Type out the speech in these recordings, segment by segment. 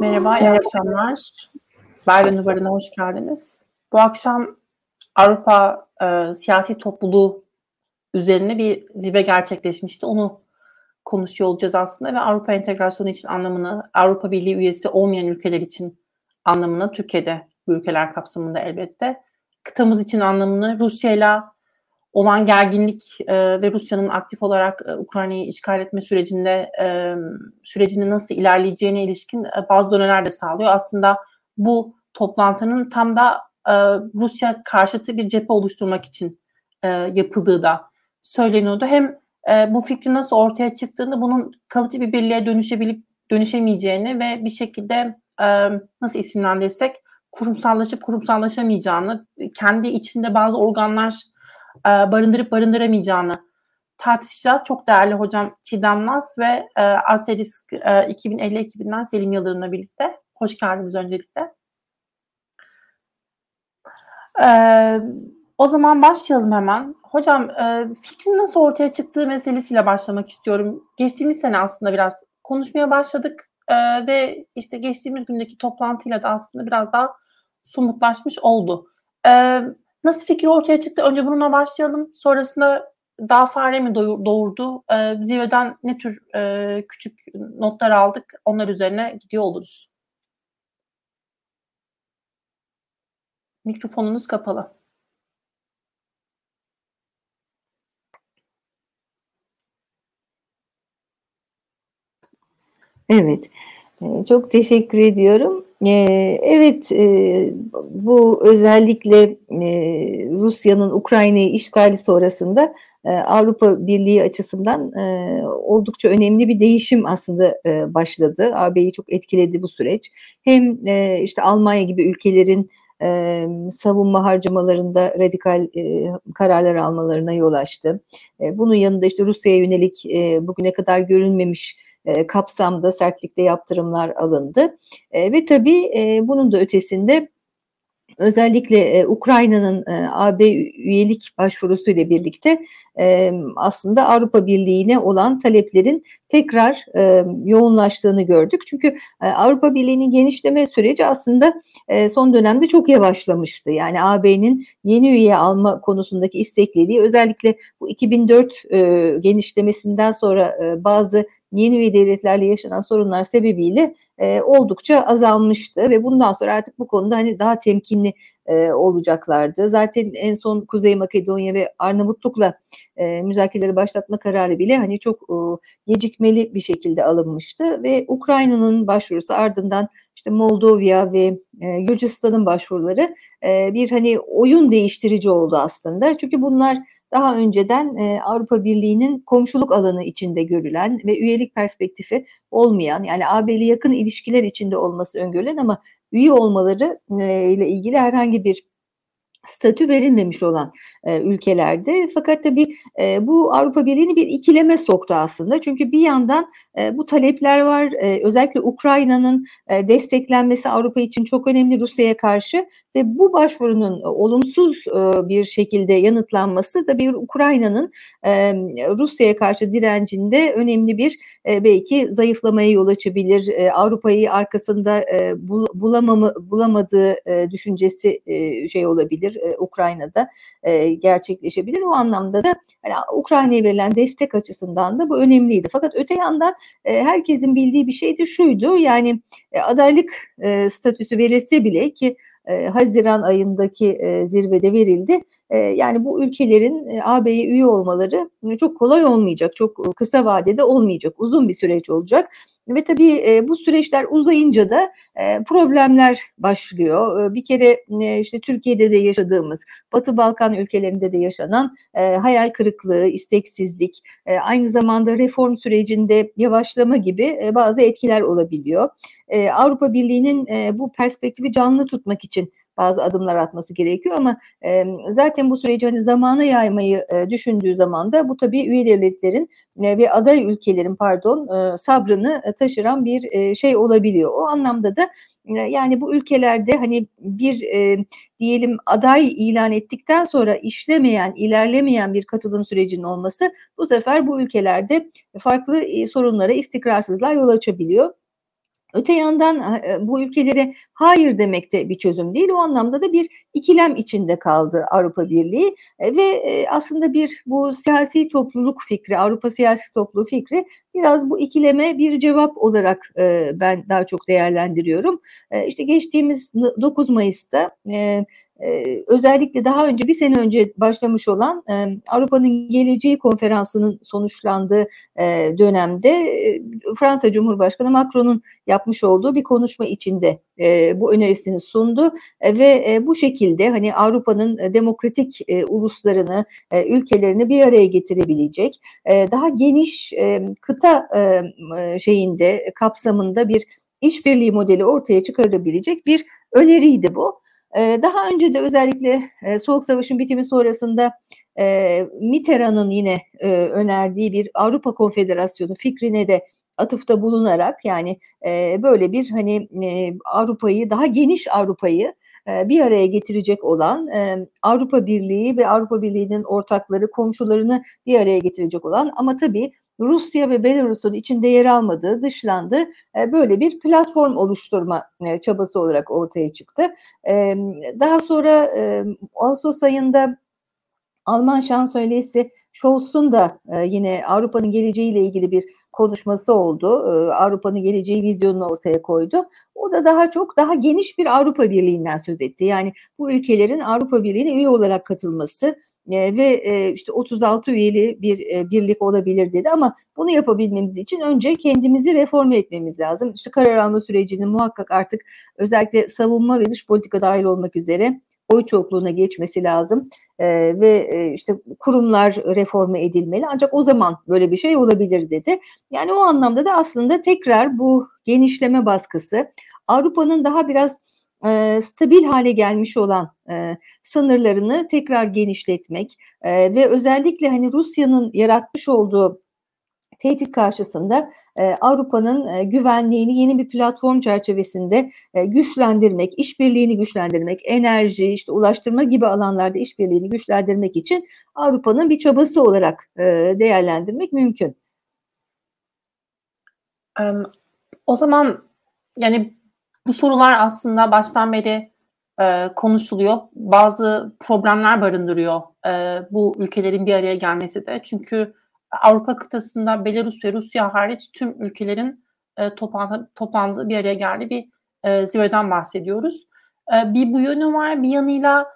Merhaba, iyi akşamlar. Berlin Duvarı'na hoş geldiniz. Bu akşam Avrupa e, siyasi topluluğu üzerine bir zirve gerçekleşmişti. Onu konuşuyor olacağız aslında ve Avrupa entegrasyonu için anlamını, Avrupa Birliği üyesi olmayan ülkeler için anlamını, Türkiye'de bu ülkeler kapsamında elbette, kıtamız için anlamını, Rusya ile olan gerginlik e, ve Rusya'nın aktif olarak e, Ukrayna'yı işgal etme sürecinde e, sürecinin nasıl ilerleyeceğine ilişkin e, bazı döneler de sağlıyor. Aslında bu toplantının tam da e, Rusya karşıtı bir cephe oluşturmak için e, yapıldığı da söyleniyordu. Hem e, bu fikrin nasıl ortaya çıktığını, bunun kalıcı bir birliğe dönüşebilip dönüşemeyeceğini ve bir şekilde e, nasıl isimlendirirsek kurumsallaşıp kurumsallaşamayacağını, kendi içinde bazı organlar e, barındırıp barındıramayacağını tartışacağız. Çok değerli hocam Çiğdem Naz ve e, Aseris e, 2050 ekibinden Selim Yıldırım'la birlikte. Hoş geldiniz öncelikle. Ee, o zaman başlayalım hemen. Hocam e, fikrin nasıl ortaya çıktığı meselesiyle başlamak istiyorum. Geçtiğimiz sene aslında biraz konuşmaya başladık e, ve işte geçtiğimiz gündeki toplantıyla da aslında biraz daha somutlaşmış oldu. E, nasıl fikir ortaya çıktı? Önce bununla başlayalım. Sonrasında daha fare mi doğurdu? E, zirveden ne tür e, küçük notlar aldık? Onlar üzerine gidiyor oluruz. Mikrofonunuz kapalı. Evet, e, çok teşekkür ediyorum. E, evet, e, bu özellikle Rusya'nın Ukrayna'yı işgali sonrasında Avrupa Birliği açısından oldukça önemli bir değişim aslında başladı. AB'yi çok etkiledi bu süreç. Hem işte Almanya gibi ülkelerin e, savunma harcamalarında radikal e, kararlar almalarına yol açtı. E, bunun yanında işte Rusya'ya yönelik e, bugüne kadar görülmemiş e, kapsamda sertlikte yaptırımlar alındı. E, ve tabii e, bunun da ötesinde özellikle e, Ukrayna'nın e, AB üyelik başvurusuyla birlikte e, aslında Avrupa Birliği'ne olan taleplerin tekrar e, yoğunlaştığını gördük. Çünkü e, Avrupa Birliği'nin genişleme süreci aslında e, son dönemde çok yavaşlamıştı. Yani AB'nin yeni üye alma konusundaki istekliliği özellikle bu 2004 e, genişlemesinden sonra e, bazı yeni devletlerle yaşanan sorunlar sebebiyle e, oldukça azalmıştı ve bundan sonra artık bu konuda hani daha temkinli e, olacaklardı. Zaten en son Kuzey Makedonya ve Arnavutluk'la e, müzakereleri başlatma kararı bile hani çok e, gecikmeli bir şekilde alınmıştı ve Ukrayna'nın başvurusu ardından işte Moldova ve e, Gürcistan'ın başvuruları e, bir hani oyun değiştirici oldu aslında. Çünkü bunlar daha önceden e, Avrupa Birliği'nin komşuluk alanı içinde görülen ve üyelik perspektifi olmayan yani AB'li yakın ilişkiler içinde olması öngörülen ama üye olmaları ile ilgili herhangi bir statü verilmemiş olan e, ülkelerde. Fakat tabii e, bu Avrupa Birliği'ni bir ikileme soktu aslında. Çünkü bir yandan e, bu talepler var. E, özellikle Ukrayna'nın e, desteklenmesi Avrupa için çok önemli Rusya'ya karşı ve bu başvurunun e, olumsuz e, bir şekilde yanıtlanması da bir Ukrayna'nın e, Rusya'ya karşı direncinde önemli bir e, belki zayıflamaya yol açabilir. E, Avrupa'yı arkasında e, bul, bulamamı, bulamadığı e, düşüncesi e, şey olabilir e, Ukrayna'da. E, gerçekleşebilir. O anlamda da hani, Ukrayna'ya verilen destek açısından da bu önemliydi. Fakat öte yandan e, herkesin bildiği bir şey de şuydu. Yani e, adaylık e, statüsü verilse bile ki e, Haziran ayındaki e, zirvede verildi. E, yani bu ülkelerin AB'ye üye olmaları çok kolay olmayacak, çok kısa vadede olmayacak, uzun bir süreç olacak. Ve tabii e, bu süreçler uzayınca da e, problemler başlıyor. E, bir kere e, işte Türkiye'de de yaşadığımız, Batı Balkan ülkelerinde de yaşanan e, hayal kırıklığı, isteksizlik, e, aynı zamanda reform sürecinde yavaşlama gibi e, bazı etkiler olabiliyor. E, Avrupa Birliği'nin e, bu perspektifi canlı tutmak için bazı adımlar atması gerekiyor ama e, zaten bu süreci hani zamana yaymayı e, düşündüğü zaman da bu tabii üye devletlerin e, ve aday ülkelerin pardon e, sabrını taşıran bir e, şey olabiliyor. O anlamda da yani bu ülkelerde hani bir e, diyelim aday ilan ettikten sonra işlemeyen, ilerlemeyen bir katılım sürecinin olması bu sefer bu ülkelerde farklı e, sorunlara, istikrarsızlığa yol açabiliyor. Öte yandan e, bu ülkelere hayır demek de bir çözüm değil. O anlamda da bir ikilem içinde kaldı Avrupa Birliği e, ve e, aslında bir bu siyasi topluluk fikri, Avrupa siyasi topluluğu fikri biraz bu ikileme bir cevap olarak ben daha çok değerlendiriyorum. İşte geçtiğimiz 9 Mayıs'ta özellikle daha önce bir sene önce başlamış olan Avrupa'nın Geleceği Konferansı'nın sonuçlandığı dönemde Fransa Cumhurbaşkanı Macron'un yapmış olduğu bir konuşma içinde bu önerisini sundu ve bu şekilde hani Avrupa'nın demokratik uluslarını, ülkelerini bir araya getirebilecek daha geniş kıta şeyinde kapsamında bir işbirliği modeli ortaya çıkarabilecek bir öneriydi bu. Daha önce de özellikle Soğuk Savaş'ın bitimi sonrasında Mitterrand'ın yine önerdiği bir Avrupa Konfederasyonu fikrine de atıfta bulunarak yani böyle bir hani Avrupa'yı daha geniş Avrupa'yı bir araya getirecek olan Avrupa Birliği ve Avrupa Birliği'nin ortakları, komşularını bir araya getirecek olan ama tabii Rusya ve Belarus'un içinde yer almadığı, dışlandı böyle bir platform oluşturma çabası olarak ortaya çıktı. Daha sonra Ağustos ayında Alman şansölyesi Scholz'un da yine Avrupa'nın geleceğiyle ilgili bir konuşması oldu. Avrupa'nın geleceği vizyonunu ortaya koydu. O da daha çok daha geniş bir Avrupa Birliği'nden söz etti. Yani bu ülkelerin Avrupa Birliği'ne üye olarak katılması, ve işte 36 üyeli bir birlik olabilir dedi ama bunu yapabilmemiz için önce kendimizi reforme etmemiz lazım. İşte karar alma sürecinin muhakkak artık özellikle savunma ve dış politika dahil olmak üzere oy çokluğuna geçmesi lazım ee, ve e, işte kurumlar reforme edilmeli ancak o zaman böyle bir şey olabilir dedi. Yani o anlamda da aslında tekrar bu genişleme baskısı Avrupa'nın daha biraz e, stabil hale gelmiş olan e, sınırlarını tekrar genişletmek e, ve özellikle hani Rusya'nın yaratmış olduğu tehdit karşısında e, Avrupa'nın e, güvenliğini yeni bir platform çerçevesinde e, güçlendirmek, işbirliğini güçlendirmek, enerji, işte ulaştırma gibi alanlarda işbirliğini güçlendirmek için Avrupa'nın bir çabası olarak e, değerlendirmek mümkün. O zaman yani bu sorular aslında baştan beri e, konuşuluyor. Bazı problemler barındırıyor e, bu ülkelerin bir araya gelmesi de. Çünkü Avrupa kıtasında Belarus ve Rusya hariç tüm ülkelerin e, toplandı, toplandığı bir araya geldiği bir e, zirveden bahsediyoruz. E, bir bu yönü var. Bir yanıyla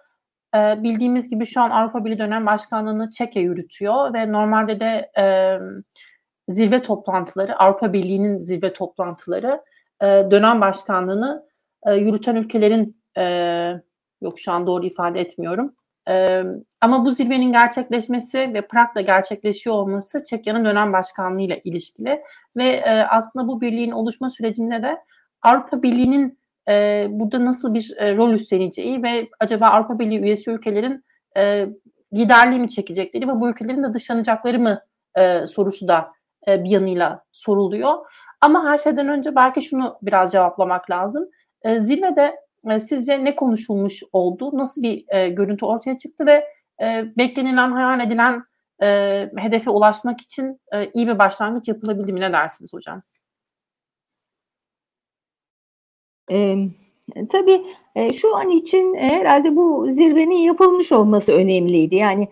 e, bildiğimiz gibi şu an Avrupa Birliği dönem başkanlığını Çekya yürütüyor ve normalde de e, zirve toplantıları, Avrupa Birliği'nin zirve toplantıları e, dönem başkanlığını e, yürüten ülkelerin e, yok şu an doğru ifade etmiyorum. E, ama bu zirvenin gerçekleşmesi ve Prag'da gerçekleşiyor olması Çekya'nın dönem başkanlığı ile ilişkili ve aslında bu birliğin oluşma sürecinde de Avrupa Birliği'nin burada nasıl bir rol üstleneceği ve acaba Avrupa Birliği üyesi ülkelerin liderliği mi çekecekleri ve bu ülkelerin de dışlanacakları mı sorusu da bir yanıyla soruluyor. Ama her şeyden önce belki şunu biraz cevaplamak lazım. E, zirvede e, sizce ne konuşulmuş oldu? Nasıl bir e, görüntü ortaya çıktı ve e, beklenilen, hayal edilen e, hedefe ulaşmak için e, iyi bir başlangıç yapılabildi mi? Ne dersiniz hocam? E, tabii e, şu an için herhalde bu zirvenin yapılmış olması önemliydi. Yani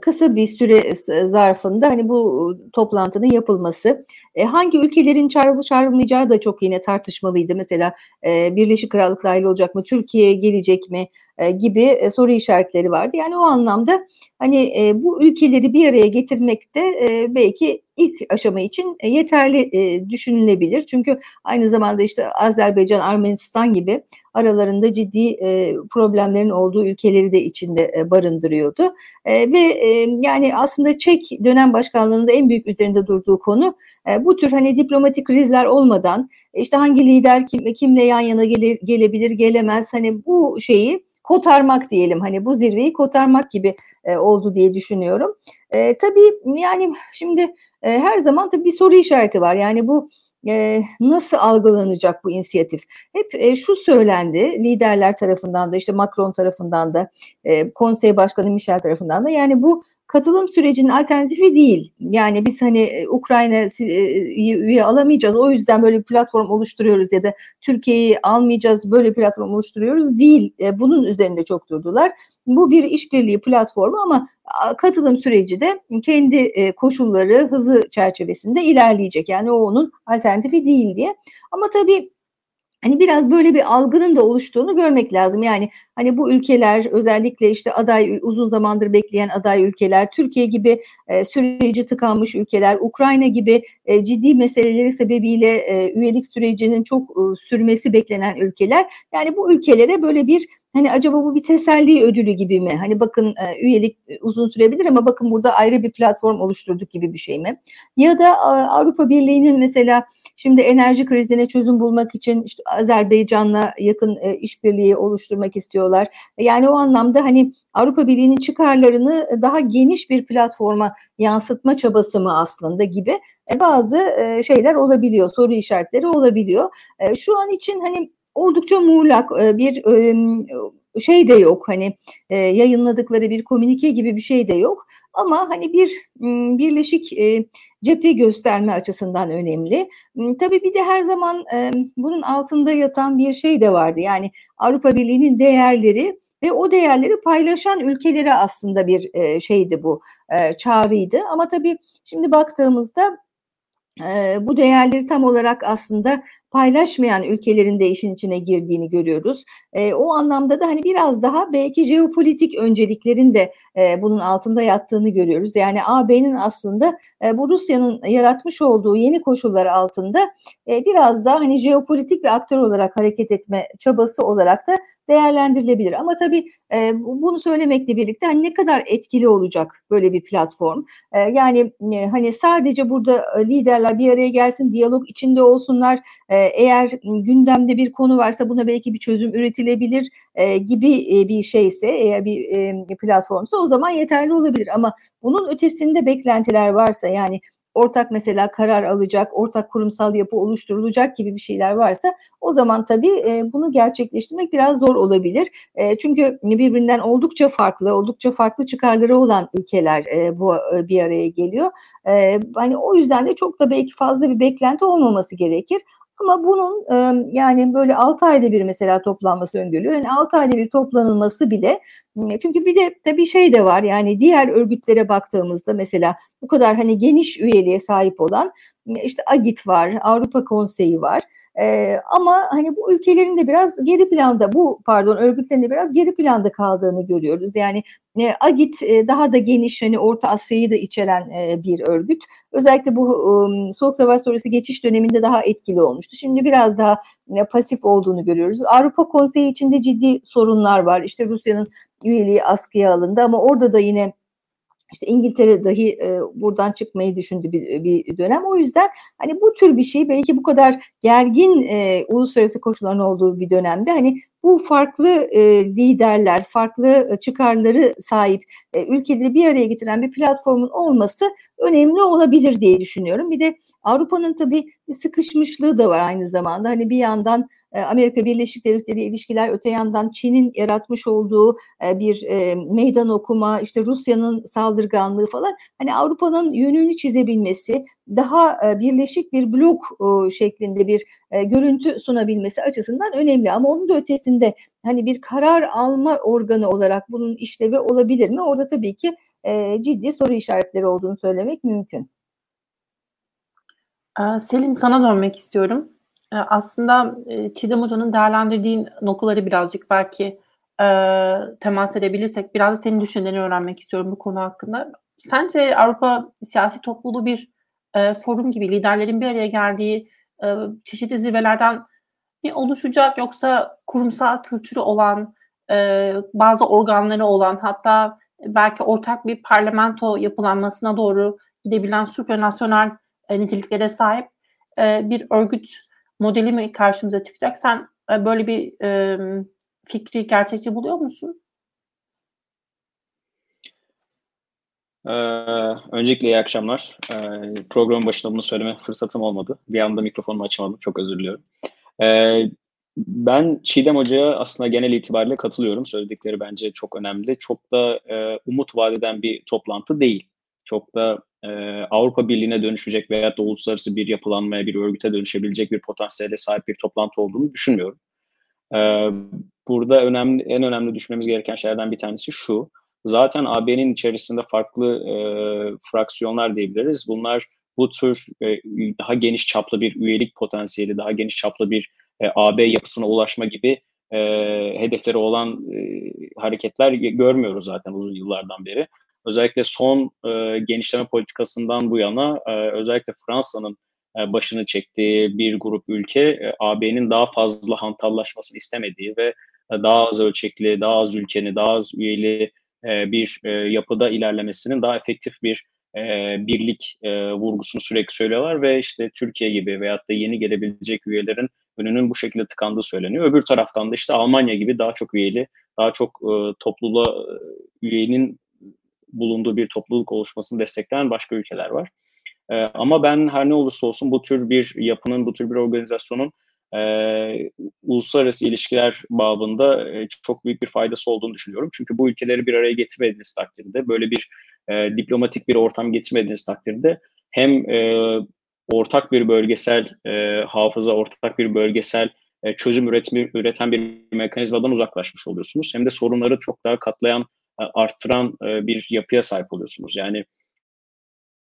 kısa bir süre zarfında hani bu toplantının yapılması e, hangi ülkelerin çağrılı çağrılmayacağı da çok yine tartışmalıydı. Mesela e, Birleşik Krallık dahil olacak mı, Türkiye gelecek mi e, gibi soru işaretleri vardı. Yani o anlamda hani bu ülkeleri bir araya getirmekte belki ilk aşama için yeterli düşünülebilir. Çünkü aynı zamanda işte Azerbaycan, Armenistan gibi aralarında ciddi e, problemlerin olduğu ülkeleri de içinde e, barındırıyordu. E, ve e, yani aslında Çek dönem başkanlığında en büyük üzerinde durduğu konu e, bu tür hani diplomatik krizler olmadan işte hangi lider kim, kimle yan yana gele, gelebilir gelemez hani bu şeyi kotarmak diyelim hani bu zirveyi kotarmak gibi e, oldu diye düşünüyorum. E, tabii yani şimdi e, her zaman tabii bir soru işareti var. Yani bu nasıl algılanacak bu inisiyatif? Hep şu söylendi liderler tarafından da işte Macron tarafından da konsey başkanı Michel tarafından da yani bu katılım sürecinin alternatifi değil. Yani biz hani e, Ukrayna'yı üye alamayacağız o yüzden böyle bir platform oluşturuyoruz ya da Türkiye'yi almayacağız böyle bir platform oluşturuyoruz değil. E, bunun üzerinde çok durdular. Bu bir işbirliği platformu ama katılım süreci de kendi e, koşulları, hızı çerçevesinde ilerleyecek. Yani o onun alternatifi değil diye. Ama tabii Hani biraz böyle bir algının da oluştuğunu görmek lazım. Yani hani bu ülkeler özellikle işte aday uzun zamandır bekleyen aday ülkeler, Türkiye gibi e, süreci tıkanmış ülkeler, Ukrayna gibi e, ciddi meseleleri sebebiyle e, üyelik sürecinin çok e, sürmesi beklenen ülkeler. Yani bu ülkelere böyle bir Hani acaba bu bir teselli ödülü gibi mi? Hani bakın e, üyelik e, uzun sürebilir ama bakın burada ayrı bir platform oluşturduk gibi bir şey mi? Ya da Avrupa Birliği'nin mesela şimdi enerji krizine çözüm bulmak için işte Azerbaycan'la yakın e, işbirliği oluşturmak istiyorlar. Yani o anlamda hani Avrupa Birliği'nin çıkarlarını daha geniş bir platforma yansıtma çabası mı aslında gibi bazı şeyler olabiliyor, soru işaretleri olabiliyor. Şu an için hani oldukça muğlak bir şey de yok hani yayınladıkları bir komünike gibi bir şey de yok. Ama hani bir birleşik cephe gösterme açısından önemli. Tabii bir de her zaman bunun altında yatan bir şey de vardı. Yani Avrupa Birliği'nin değerleri ve o değerleri paylaşan ülkelere aslında bir şeydi bu çağrıydı. Ama tabii şimdi baktığımızda bu değerleri tam olarak aslında paylaşmayan ülkelerin de işin içine girdiğini görüyoruz. E, o anlamda da hani biraz daha belki jeopolitik önceliklerin de e, bunun altında yattığını görüyoruz. Yani AB'nin aslında e, bu Rusya'nın yaratmış olduğu yeni koşullar altında e, biraz daha hani jeopolitik bir aktör olarak hareket etme çabası olarak da değerlendirilebilir. Ama tabii e, bunu söylemekle birlikte hani ne kadar etkili olacak böyle bir platform? E, yani e, hani sadece burada liderler bir araya gelsin, diyalog içinde olsunlar. E, eğer gündemde bir konu varsa buna belki bir çözüm üretilebilir e, gibi e, bir şeyse eğer bir e, platformsa o zaman yeterli olabilir. Ama bunun ötesinde beklentiler varsa yani ortak mesela karar alacak, ortak kurumsal yapı oluşturulacak gibi bir şeyler varsa o zaman tabii e, bunu gerçekleştirmek biraz zor olabilir. E, çünkü birbirinden oldukça farklı, oldukça farklı çıkarları olan ülkeler e, bu bir araya geliyor. Hani o yüzden de çok da belki fazla bir beklenti olmaması gerekir. Ama bunun yani böyle 6 ayda bir mesela toplanması öngörülüyor. Yani 6 ayda bir toplanılması bile çünkü bir de tabii şey de var yani diğer örgütlere baktığımızda mesela bu kadar hani geniş üyeliğe sahip olan işte AGİT var, Avrupa Konseyi var. Ee, ama hani bu ülkelerin de biraz geri planda, bu pardon örgütlerin de biraz geri planda kaldığını görüyoruz. Yani e, AGİT e, daha da geniş hani Orta Asya'yı da içeren e, bir örgüt. Özellikle bu e, Soğuk Savaş sonrası geçiş döneminde daha etkili olmuştu. Şimdi biraz daha e, pasif olduğunu görüyoruz. Avrupa Konseyi içinde ciddi sorunlar var. İşte Rusya'nın üyeliği askıya alındı ama orada da yine işte İngiltere dahi e, buradan çıkmayı düşündü bir, bir dönem. O yüzden hani bu tür bir şey belki bu kadar gergin e, uluslararası koşulların olduğu bir dönemde hani bu farklı e, liderler, farklı çıkarları sahip e, ülkeleri bir araya getiren bir platformun olması önemli olabilir diye düşünüyorum. Bir de Avrupa'nın tabii bir sıkışmışlığı da var aynı zamanda. Hani bir yandan e, Amerika Birleşik Devletleri ilişkiler öte yandan Çin'in yaratmış olduğu e, bir e, meydan okuma, işte Rusya'nın saldırganlığı falan hani Avrupa'nın yönünü çizebilmesi, daha birleşik bir blok şeklinde bir görüntü sunabilmesi açısından önemli. Ama onun da ötesinde hani bir karar alma organı olarak bunun işlevi olabilir mi? Orada tabii ki ciddi soru işaretleri olduğunu söylemek mümkün. Selim sana dönmek istiyorum. Aslında Çiğdem Hoca'nın değerlendirdiğin noktaları birazcık belki temas edebilirsek biraz da senin düşüncelerini öğrenmek istiyorum bu konu hakkında. Sence Avrupa siyasi topluluğu bir forum gibi liderlerin bir araya geldiği çeşitli zirvelerden mi oluşacak yoksa kurumsal kültürü olan, e, bazı organları olan hatta belki ortak bir parlamento yapılanmasına doğru gidebilen supranasyonel e, niteliklere sahip e, bir örgüt modeli mi karşımıza çıkacak? Sen e, böyle bir e, fikri gerçekçi buluyor musun? Ee, öncelikle iyi akşamlar. Ee, programın başında bunu söyleme fırsatım olmadı. Bir anda mikrofonumu açamadım. Çok özür diliyorum. Ee, ben Çiğdem Hoca'ya aslında genel itibariyle katılıyorum. Söyledikleri bence çok önemli. Çok da e, umut vadeden bir toplantı değil. Çok da e, Avrupa Birliği'ne dönüşecek veya da uluslararası bir yapılanmaya, bir örgüte dönüşebilecek bir potansiyele sahip bir toplantı olduğunu düşünmüyorum. E, burada önemli, en önemli düşünmemiz gereken şeylerden bir tanesi şu. Zaten AB'nin içerisinde farklı e, fraksiyonlar diyebiliriz. Bunlar bu tür e, daha geniş çaplı bir üyelik potansiyeli, daha geniş çaplı bir e, AB yapısına ulaşma gibi e, hedefleri olan e, hareketler görmüyoruz zaten uzun yıllardan beri. Özellikle son e, genişleme politikasından bu yana e, özellikle Fransa'nın e, başını çektiği bir grup ülke e, AB'nin daha fazla hantallaşmasını istemediği ve e, daha az ölçekli, daha az ülkeni, daha az üyeli e, bir e, yapıda ilerlemesinin daha efektif bir e, birlik e, vurgusunu sürekli söylüyorlar ve işte Türkiye gibi veyahut da yeni gelebilecek üyelerin önünün bu şekilde tıkandığı söyleniyor. Öbür taraftan da işte Almanya gibi daha çok üyeli, daha çok e, topluluğa e, üyenin bulunduğu bir topluluk oluşmasını destekleyen başka ülkeler var. E, ama ben her ne olursa olsun bu tür bir yapının, bu tür bir organizasyonun e, uluslararası ilişkiler babında e, çok büyük bir faydası olduğunu düşünüyorum. Çünkü bu ülkeleri bir araya getirmediğiniz takdirde, böyle bir e, diplomatik bir ortam getirmediğiniz takdirde hem e, ortak bir bölgesel e, hafıza, ortak bir bölgesel e, çözüm üretimi, üreten bir mekanizmadan uzaklaşmış oluyorsunuz. Hem de sorunları çok daha katlayan, arttıran e, bir yapıya sahip oluyorsunuz. Yani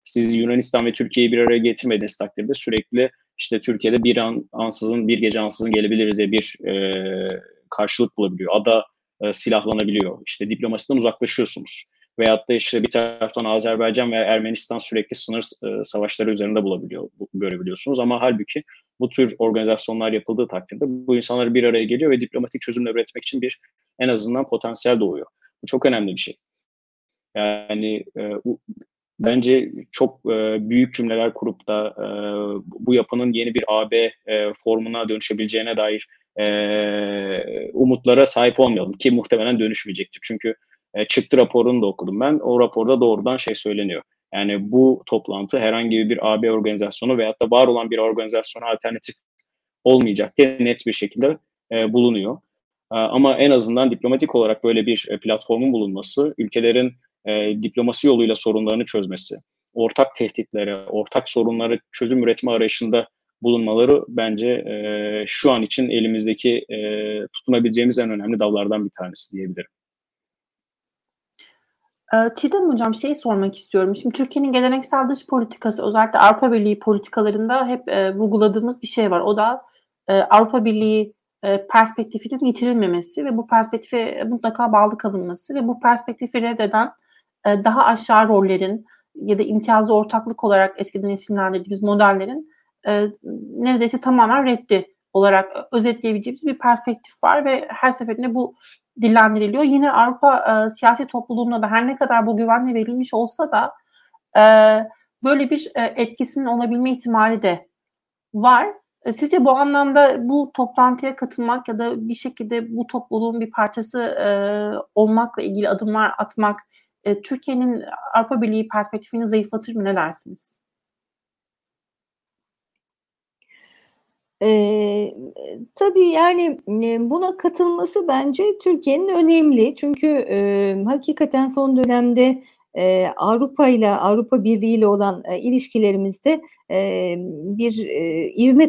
siz Yunanistan ve Türkiye'yi bir araya getirmediğiniz takdirde sürekli işte Türkiye'de bir an ansızın, bir gece ansızın gelebiliriz diye bir e, karşılık bulabiliyor. Ada e, silahlanabiliyor. İşte diplomasiden uzaklaşıyorsunuz. Veyahut da işte bir taraftan Azerbaycan ve Ermenistan sürekli sınır e, savaşları üzerinde bulabiliyor, görebiliyorsunuz. Ama halbuki bu tür organizasyonlar yapıldığı takdirde bu insanlar bir araya geliyor ve diplomatik çözümler üretmek için bir en azından potansiyel doğuyor. Çok önemli bir şey. Yani e, bence çok e, büyük cümleler kurup da e, bu yapının yeni bir AB e, formuna dönüşebileceğine dair e, umutlara sahip olmayalım ki muhtemelen dönüşmeyecektir. Çünkü e, çıktı raporunu da okudum ben. O raporda doğrudan şey söyleniyor. Yani bu toplantı herhangi bir AB organizasyonu veyahut da var olan bir organizasyona alternatif olmayacak diye net bir şekilde e, bulunuyor. E, ama en azından diplomatik olarak böyle bir e, platformun bulunması, ülkelerin e, diplomasi yoluyla sorunlarını çözmesi, ortak tehditlere, ortak sorunları çözüm üretme arayışında bulunmaları bence e, şu an için elimizdeki e, tutunabileceğimiz en önemli dallardan bir tanesi diyebilirim. Çiğdem Hocam şeyi sormak istiyorum. Şimdi Türkiye'nin geleneksel dış politikası özellikle Avrupa Birliği politikalarında hep e, vurguladığımız bir şey var. O da e, Avrupa Birliği e, perspektifinin yitirilmemesi ve bu perspektife mutlaka bağlı kalınması ve bu perspektifi reddeden e, daha aşağı rollerin ya da imtiyazlı ortaklık olarak eskiden isimlendirdiğimiz modellerin e, neredeyse tamamen reddi olarak özetleyebileceğimiz bir perspektif var ve her seferinde bu dillendiriliyor. Yine Avrupa siyasi topluluğuna da her ne kadar bu güvenle verilmiş olsa da böyle bir etkisinin olabilme ihtimali de var. E, sizce bu anlamda bu toplantıya katılmak ya da bir şekilde bu topluluğun bir parçası e, olmakla ilgili adımlar atmak e, Türkiye'nin Avrupa Birliği perspektifini zayıflatır mı ne dersiniz? Ee, tabii yani buna katılması bence Türkiye'nin önemli. Çünkü e, hakikaten son dönemde e, Avrupa ile Avrupa Birliği ile olan e, ilişkilerimizde e, bir e, ivme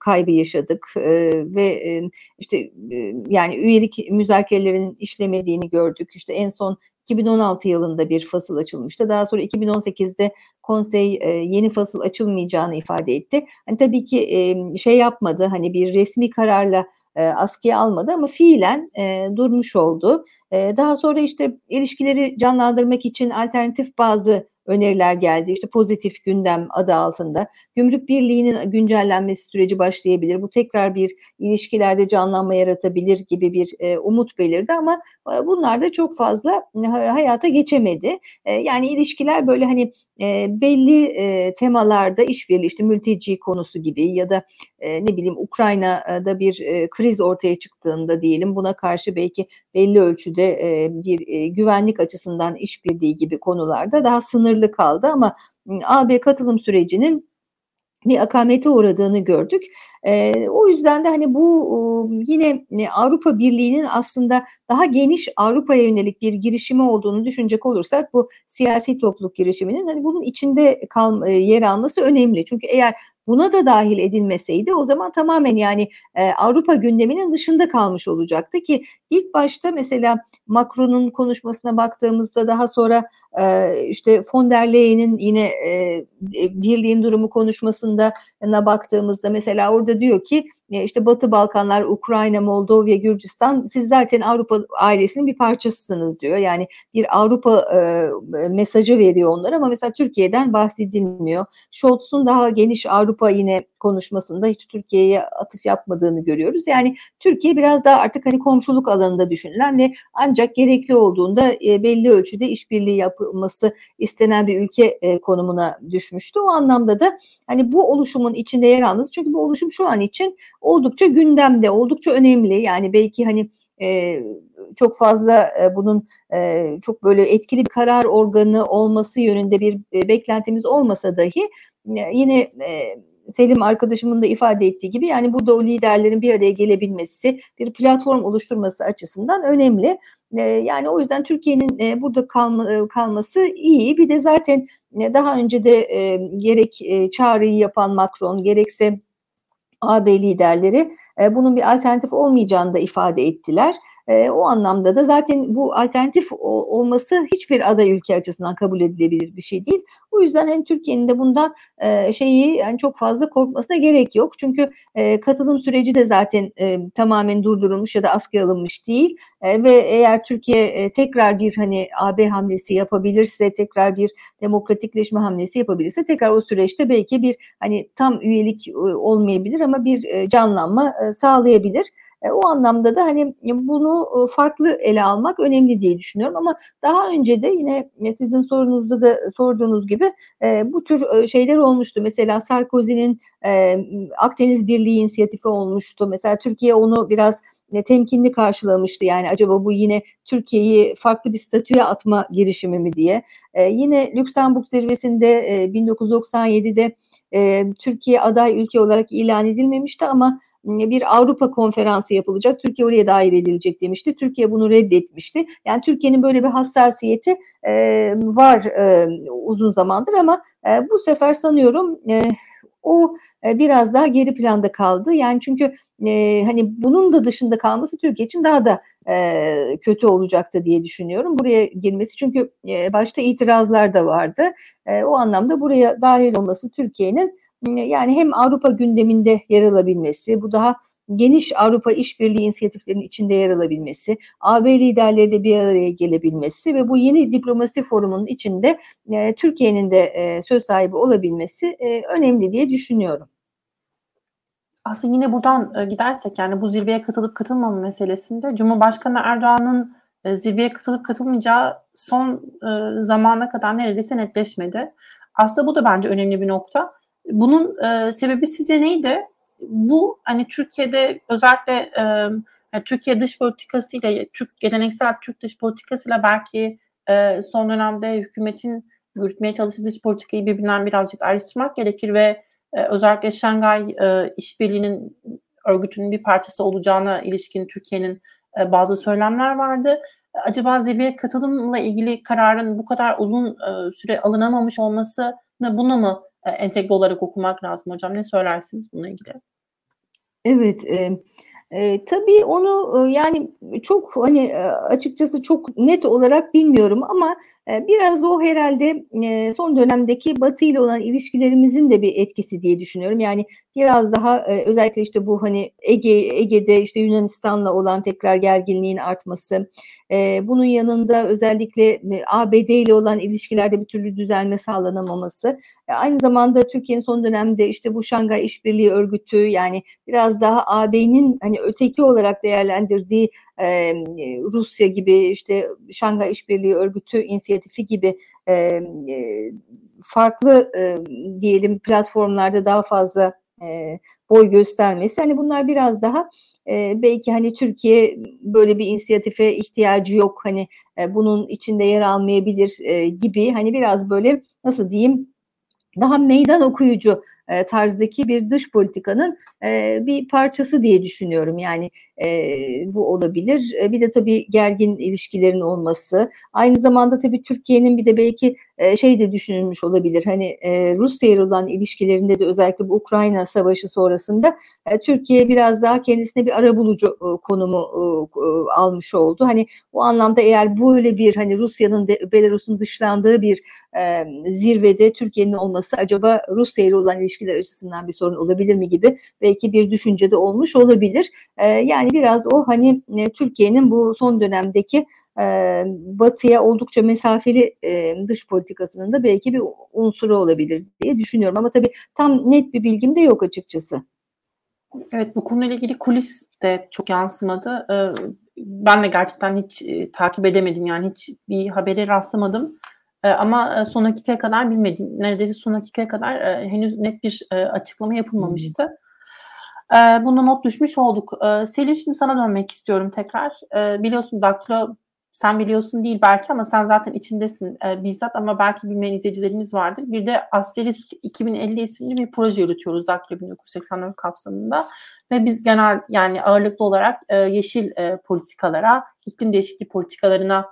kaybı yaşadık e, ve e, işte e, yani üyelik müzakerelerinin işlemediğini gördük. İşte en son 2016 yılında bir fasıl açılmıştı. Daha sonra 2018'de konsey e, yeni fasıl açılmayacağını ifade etti. Hani tabii ki e, şey yapmadı hani bir resmi kararla e, askıya almadı ama fiilen e, durmuş oldu. E, daha sonra işte ilişkileri canlandırmak için alternatif bazı öneriler geldi. İşte pozitif gündem adı altında. Gümrük Birliği'nin güncellenmesi süreci başlayabilir. Bu tekrar bir ilişkilerde canlanma yaratabilir gibi bir e, umut belirdi ama e, bunlar da çok fazla e, hayata geçemedi. E, yani ilişkiler böyle hani e, belli e, temalarda işbirliği işte mülteci konusu gibi ya da e, ne bileyim Ukrayna'da bir e, kriz ortaya çıktığında diyelim buna karşı belki belli ölçüde e, bir e, güvenlik açısından işbirliği gibi konularda daha sınırlı kaldı ama AB katılım sürecinin bir akamete uğradığını gördük. E, o yüzden de hani bu yine Avrupa Birliği'nin aslında daha geniş Avrupa'ya yönelik bir girişimi olduğunu düşünecek olursak bu siyasi topluluk girişiminin hani bunun içinde kal, yer alması önemli. Çünkü eğer buna da dahil edilmeseydi o zaman tamamen yani e, Avrupa gündeminin dışında kalmış olacaktı ki ilk başta mesela Macron'un konuşmasına baktığımızda daha sonra e, işte von der Leyen'in yine e, birliğin durumu konuşmasında baktığımızda mesela orada diyor ki e, işte Batı Balkanlar, Ukrayna, Moldova, Gürcistan siz zaten Avrupa ailesinin bir parçasısınız diyor. Yani bir Avrupa e, mesajı veriyor onlara ama mesela Türkiye'den bahsedilmiyor. Scholz'un daha geniş Avrupa yine konuşmasında hiç Türkiye'ye atıf yapmadığını görüyoruz. Yani Türkiye biraz daha artık hani komşuluk alanında düşünülen ve ancak gerekli olduğunda e, belli ölçüde işbirliği yapılması istenen bir ülke e, konumuna düşmüştü. O anlamda da hani bu oluşumun içinde yer alması çünkü bu oluşum şu an için oldukça gündemde, oldukça önemli. Yani belki hani e, çok fazla e, bunun e, çok böyle etkili bir karar organı olması yönünde bir e, beklentimiz olmasa dahi e, yine e, Selim arkadaşımın da ifade ettiği gibi yani burada o liderlerin bir araya gelebilmesi, bir platform oluşturması açısından önemli. E, yani o yüzden Türkiye'nin e, burada kalma, e, kalması iyi. Bir de zaten e, daha önce de gerek çağrıyı yapan Macron gerekse AB liderleri bunun bir alternatif olmayacağını da ifade ettiler. E, o anlamda da zaten bu alternatif olması hiçbir aday ülke açısından kabul edilebilir bir şey değil. O yüzden hani Türkiye'nin de bundan e, şeyi yani çok fazla korkmasına gerek yok. Çünkü e, katılım süreci de zaten e, tamamen durdurulmuş ya da askıya alınmış değil. E, ve eğer Türkiye e, tekrar bir hani AB hamlesi yapabilirse, tekrar bir demokratikleşme hamlesi yapabilirse tekrar o süreçte belki bir hani tam üyelik e, olmayabilir ama bir e, canlanma e, sağlayabilir. E, o anlamda da hani bunu e, farklı ele almak önemli diye düşünüyorum ama daha önce de yine sizin sorunuzda da sorduğunuz gibi e, bu tür şeyler olmuştu. Mesela Sarkozy'nin Akdeniz Birliği inisiyatifi olmuştu. Mesela Türkiye onu biraz temkinli karşılamıştı. Yani acaba bu yine Türkiye'yi farklı bir statüye atma girişimi mi diye. yine Lüksemburg zirvesinde 1997'de Türkiye aday ülke olarak ilan edilmemişti ama bir Avrupa konferansı yapılacak. Türkiye oraya dahil edilecek demişti. Türkiye bunu reddetmişti. Yani Türkiye'nin böyle bir hassasiyeti e, var e, uzun zamandır ama e, bu sefer sanıyorum e, o e, biraz daha geri planda kaldı. Yani çünkü e, hani bunun da dışında kalması Türkiye için daha da e, kötü olacaktı diye düşünüyorum. Buraya girmesi çünkü e, başta itirazlar da vardı. E, o anlamda buraya dahil olması Türkiye'nin yani hem Avrupa gündeminde yer alabilmesi, bu daha geniş Avrupa işbirliği inisiyatiflerinin içinde yer alabilmesi, AB liderleri de bir araya gelebilmesi ve bu yeni diplomasi forumunun içinde e, Türkiye'nin de e, söz sahibi olabilmesi e, önemli diye düşünüyorum. Aslında yine buradan e, gidersek yani bu zirveye katılıp katılmama meselesinde Cumhurbaşkanı Erdoğan'ın e, zirveye katılıp katılmayacağı son e, zamana kadar neredeyse netleşmedi. Aslında bu da bence önemli bir nokta. Bunun e, sebebi sizce neydi? Bu hani Türkiye'de özellikle e, Türkiye dış politikasıyla, Türk geleneksel Türk dış politikasıyla belki e, son dönemde hükümetin yürütmeye çalıştığı dış politikayı birbirinden birazcık ayrıştırmak gerekir ve e, özellikle Şangay e, işbirliğinin örgütünün bir parçası olacağına ilişkin Türkiye'nin e, bazı söylemler vardı. Acaba zirveye katılımla ilgili kararın bu kadar uzun e, süre alınamamış olması buna mı e, entegre olarak okumak lazım hocam. Ne söylersiniz bununla ilgili? Evet, e, e, tabii onu e, yani çok hani açıkçası çok net olarak bilmiyorum ama E, biraz o herhalde e, son dönemdeki Batı ile olan ilişkilerimizin de bir etkisi diye düşünüyorum. Yani biraz daha e, özellikle işte bu hani Ege Ege'de işte Yunanistan'la olan tekrar gerginliğin artması, bunun yanında özellikle ABD ile olan ilişkilerde bir türlü düzelme sağlanamaması, aynı zamanda Türkiye'nin son dönemde işte bu Şangay İşbirliği Örgütü yani biraz daha AB'nin hani öteki olarak değerlendirdiği Rusya gibi işte Şangay İşbirliği Örgütü inisiyatifi gibi farklı diyelim platformlarda daha fazla boy göstermesi. Hani bunlar biraz daha belki hani Türkiye böyle bir inisiyatife ihtiyacı yok hani bunun içinde yer almayabilir gibi hani biraz böyle nasıl diyeyim daha meydan okuyucu e, tarzdaki bir dış politikanın e, bir parçası diye düşünüyorum. Yani e, bu olabilir. Bir de tabii gergin ilişkilerin olması. Aynı zamanda tabii Türkiye'nin bir de belki e, şey de düşünülmüş olabilir. Hani Rusya ile olan ilişkilerinde de özellikle bu Ukrayna savaşı sonrasında Türkiye biraz daha kendisine bir arabulucu e, konumu almış oldu. Hani bu anlamda eğer böyle bir hani Rusya'nın Belarus'un dışlandığı bir zirvede Türkiye'nin olması acaba Rusya ile olan ilişkiler açısından bir sorun olabilir mi gibi belki bir düşünce de olmuş olabilir. Yani biraz o hani Türkiye'nin bu son dönemdeki Batı'ya oldukça mesafeli dış politikasının da belki bir unsuru olabilir diye düşünüyorum. Ama tabii tam net bir bilgim de yok açıkçası. Evet bu konuyla ilgili kulis de çok yansımadı. Ben de gerçekten hiç takip edemedim yani hiç bir habere rastlamadım. Ama son dakikaya kadar bilmedim. Neredeyse son dakikaya kadar henüz net bir açıklama yapılmamıştı. Hmm. Buna not düşmüş olduk. Selim şimdi sana dönmek istiyorum tekrar. Biliyorsun Daktilo sen biliyorsun değil belki ama sen zaten içindesin e, bizzat ama belki bilmeyen izleyicilerimiz vardır. Bir de Asterisk 2050 isimli bir proje yürütüyoruz Daktilo 1984 kapsamında ve biz genel yani ağırlıklı olarak e, yeşil e, politikalara, iklim değişikliği politikalarına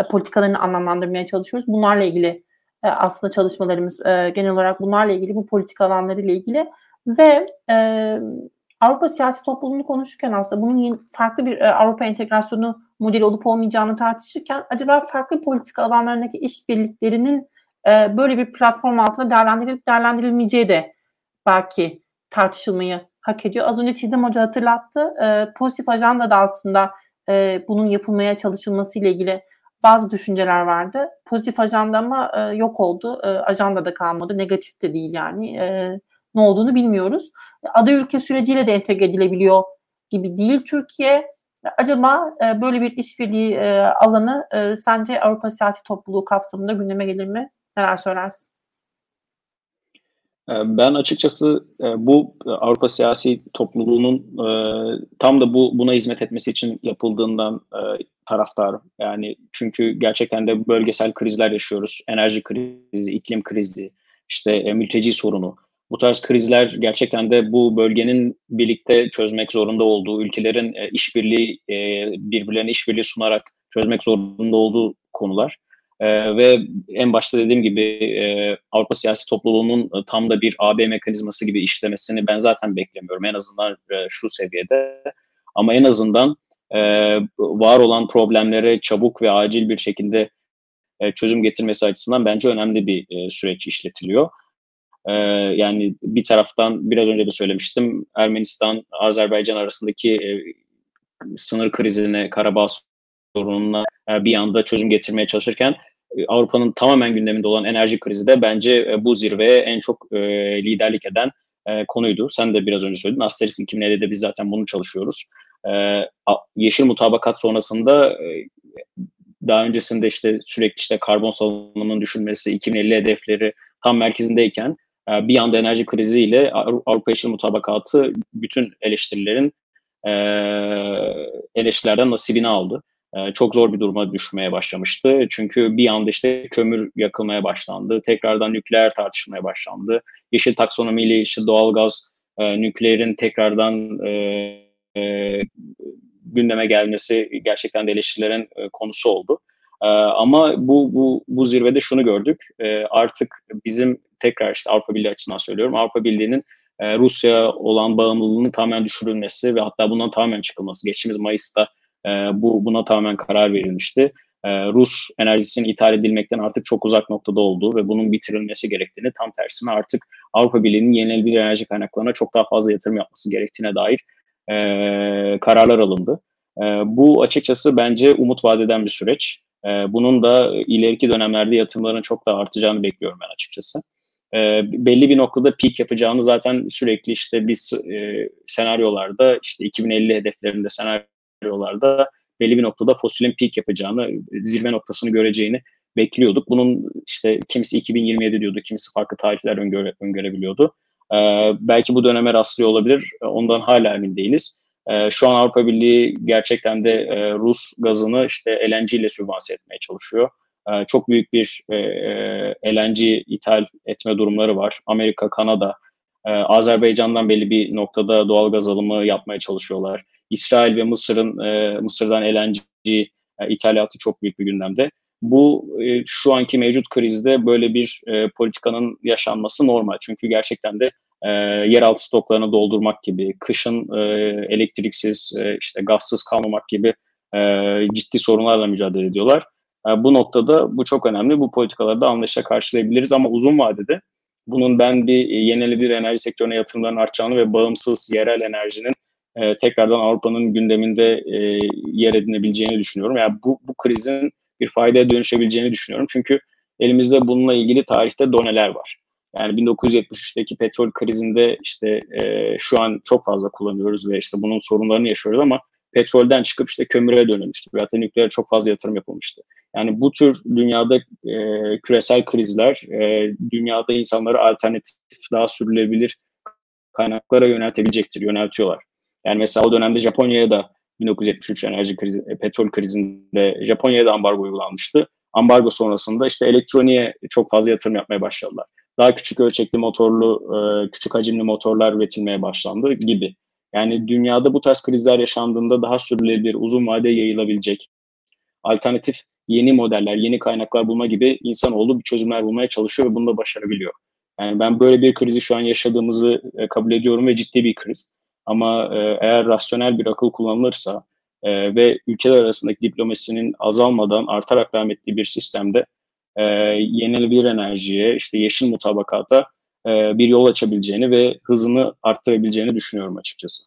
e, politikalarını anlamlandırmaya çalışıyoruz. Bunlarla ilgili e, aslında çalışmalarımız e, genel olarak bunlarla ilgili bu politika alanlarıyla ilgili ve e, Avrupa siyasi topluluğunu konuşurken aslında bunun farklı bir e, Avrupa entegrasyonu modeli olup olmayacağını tartışırken acaba farklı politika alanlarındaki işbirliklerinin e, böyle bir platform altında değerlendirilip değerlendirilmeyeceği de belki tartışılmayı hak ediyor. Az önce Çiğdem Hoca hatırlattı. E, pozitif ajanda da aslında bunun yapılmaya çalışılması ile ilgili bazı düşünceler vardı. Pozitif ajanda ama yok oldu. Ajanda da kalmadı. Negatif de değil yani. Ne olduğunu bilmiyoruz. Aday ülke süreciyle de entegre edilebiliyor gibi değil Türkiye. Acaba e, böyle bir işbirliği e, alanı e, sence Avrupa siyasi topluluğu kapsamında gündeme gelir mi? Neler söylersin? Ben açıkçası bu Avrupa siyasi topluluğunun tam da bu buna hizmet etmesi için yapıldığından taraftarım. Yani çünkü gerçekten de bölgesel krizler yaşıyoruz. Enerji krizi, iklim krizi, işte mülteci sorunu. Bu tarz krizler gerçekten de bu bölgenin birlikte çözmek zorunda olduğu, ülkelerin işbirliği birbirlerine işbirliği sunarak çözmek zorunda olduğu konular. Ee, ve en başta dediğim gibi e, Avrupa siyasi topluluğunun e, tam da bir AB mekanizması gibi işlemesini ben zaten beklemiyorum. En azından e, şu seviyede. Ama en azından e, var olan problemlere çabuk ve acil bir şekilde e, çözüm getirmesi açısından bence önemli bir e, süreç işletiliyor. E, yani bir taraftan biraz önce de söylemiştim Ermenistan, Azerbaycan arasındaki e, sınır krizine, Karabağ sorununa e, bir anda çözüm getirmeye çalışırken e, Avrupa'nın tamamen gündeminde olan enerji krizi de bence e, bu zirveye en çok e, liderlik eden e, konuydu. Sen de biraz önce söyledin. Asteris 2050'de biz zaten bunu çalışıyoruz. E, yeşil mutabakat sonrasında e, daha öncesinde işte sürekli işte karbon salınımının düşülmesi, 2050 hedefleri tam merkezindeyken bir anda enerji kriziyle Avrupa Yeşil Mutabakatı bütün eleştirilerin e, eleştirilerden nasibini aldı. Ee, çok zor bir duruma düşmeye başlamıştı. Çünkü bir anda işte kömür yakılmaya başlandı. Tekrardan nükleer tartışmaya başlandı. Yeşil taksonomiyle işte doğalgaz, e, nükleerin tekrardan e, e, gündeme gelmesi gerçekten de eleştirilerin konusu oldu. E, ama bu, bu, bu zirvede şunu gördük. E, artık bizim tekrar işte Avrupa Birliği açısından söylüyorum. Avrupa Birliği'nin e, Rusya olan bağımlılığını tamamen düşürülmesi ve hatta bundan tamamen çıkılması. Geçtiğimiz Mayıs'ta e, bu buna tamamen karar verilmişti. Rus enerjisinin ithal edilmekten artık çok uzak noktada olduğu ve bunun bitirilmesi gerektiğini tam tersine artık Avrupa Birliği'nin yenilenebilir enerji kaynaklarına çok daha fazla yatırım yapması gerektiğine dair kararlar alındı. bu açıkçası bence umut vadeden bir süreç. Bunun da ileriki dönemlerde yatırımların çok daha artacağını bekliyorum ben açıkçası e, belli bir noktada peak yapacağını zaten sürekli işte biz e, senaryolarda işte 2050 hedeflerinde senaryolarda belli bir noktada fosilin peak yapacağını, zirve noktasını göreceğini bekliyorduk. Bunun işte kimisi 2027 diyordu, kimisi farklı tarihler öngöre, öngörebiliyordu. Ee, belki bu döneme rastlıyor olabilir. Ondan hala emin değiliz. Ee, şu an Avrupa Birliği gerçekten de e, Rus gazını işte LNG ile sübvanse etmeye çalışıyor. Ee, çok büyük bir e, e LNG ithal etme durumları var. Amerika, Kanada, e, Azerbaycan'dan belli bir noktada doğal gaz alımı yapmaya çalışıyorlar. İsrail ve Mısır'ın e, Mısır'dan LNG e, ithalatı çok büyük bir gündemde. Bu e, şu anki mevcut krizde böyle bir e, politikanın yaşanması normal. Çünkü gerçekten de e, yeraltı stoklarını doldurmak gibi, kışın e, elektriksiz, e, işte gazsız kalmamak gibi e, ciddi sorunlarla mücadele ediyorlar. E, bu noktada bu çok önemli. Bu politikaları da anlayışla karşılayabiliriz ama uzun vadede bunun ben bir e, yenilenebilir enerji sektörüne yatırımların artacağını ve bağımsız yerel enerjinin e, tekrardan Avrupa'nın gündeminde e, yer edinebileceğini düşünüyorum. Yani bu, bu krizin bir faydaya dönüşebileceğini düşünüyorum. Çünkü elimizde bununla ilgili tarihte doneler var. Yani 1973'teki petrol krizinde işte e, şu an çok fazla kullanıyoruz ve işte bunun sorunlarını yaşıyoruz ama petrolden çıkıp işte kömüre dönülmüştü. Veyahut da nükleer çok fazla yatırım yapılmıştı. Yani bu tür dünyada e, küresel krizler e, dünyada insanları alternatif daha sürülebilir kaynaklara yöneltebilecektir, yöneltiyorlar. Yani mesela o dönemde Japonya'ya da 1973 enerji krizi, e, petrol krizinde Japonya'ya da ambargo uygulanmıştı. Ambargo sonrasında işte elektroniğe çok fazla yatırım yapmaya başladılar. Daha küçük ölçekli motorlu, e, küçük hacimli motorlar üretilmeye başlandı gibi. Yani dünyada bu tarz krizler yaşandığında daha sürdürülebilir, uzun vade yayılabilecek alternatif yeni modeller, yeni kaynaklar bulma gibi insanoğlu bir çözümler bulmaya çalışıyor ve bunu da başarabiliyor. Yani ben böyle bir krizi şu an yaşadığımızı e, kabul ediyorum ve ciddi bir kriz. Ama e, eğer rasyonel bir akıl kullanılırsa ve ülkeler arasındaki diplomasinin azalmadan artarak devam ettiği bir sistemde e, yenilenebilir enerjiye, işte yeşil mutabakata e, bir yol açabileceğini ve hızını arttırabileceğini düşünüyorum açıkçası.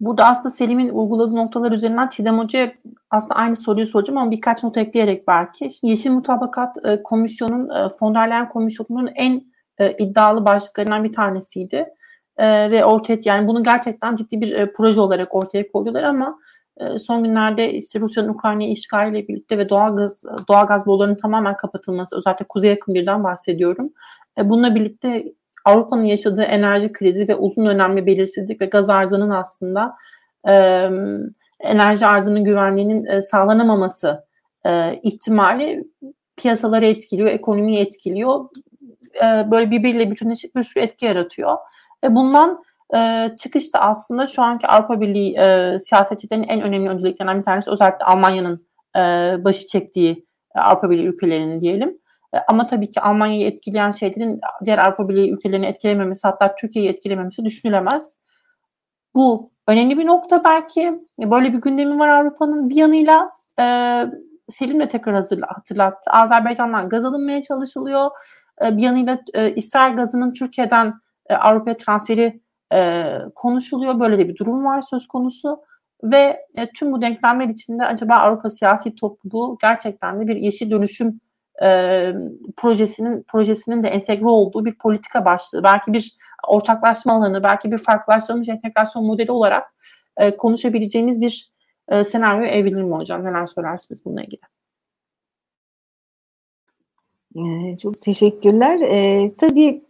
Burada aslında Selim'in uyguladığı noktalar üzerinden Çiğdem Hoca'ya aslında aynı soruyu soracağım ama birkaç not ekleyerek belki. Şimdi Yeşil Mutabakat Komisyonu'nun, e, Komisyonu'nun en iddialı başlıklarından bir tanesiydi. Ve ortaya yani bunu gerçekten ciddi bir proje olarak ortaya koydular ama son günlerde işte Rusya'nın Ukrayna'yı işgaliyle birlikte ve doğal gaz doğal gaz borularının tamamen kapatılması özellikle kuzey yakın birden bahsediyorum. E, bununla birlikte Avrupa'nın yaşadığı enerji krizi ve uzun önemli belirsizlik ve gaz arzının aslında enerji arzının güvenliğinin e, sağlanamaması e, ihtimali piyasaları etkiliyor, ekonomiyi etkiliyor. Böyle birbiriyle bütünleşik bir sürü etki yaratıyor. Ve bundan e, çıkış da aslında şu anki Avrupa Birliği e, siyasetçilerinin en önemli önceliklerinden bir tanesi özellikle Almanya'nın e, başı çektiği e, Avrupa Birliği ülkelerinin diyelim. E, ama tabii ki Almanya'yı etkileyen şeylerin diğer Avrupa Birliği ülkelerini etkilememesi hatta Türkiye'yi etkilememesi düşünülemez. Bu önemli bir nokta belki. E, böyle bir gündemi var Avrupa'nın bir yanıyla e, Selim de tekrar hatırlattı. Azerbaycan'dan gaz alınmaya çalışılıyor. E, bir yanıyla e, İsrail gazının Türkiye'den e, Avrupa'ya transferi e, konuşuluyor. Böyle de bir durum var söz konusu. Ve e, tüm bu denklemler içinde acaba Avrupa siyasi topluluğu gerçekten de bir yeşil dönüşüm e, projesinin projesinin de entegre olduğu bir politika başlığı, belki bir ortaklaşma alanı, belki bir farklılaştırılmış entegrasyon modeli olarak e, konuşabileceğimiz bir e, senaryo evrilir mi hocam? Neler söylersiniz bununla ilgili? Çok teşekkürler. Ee, tabii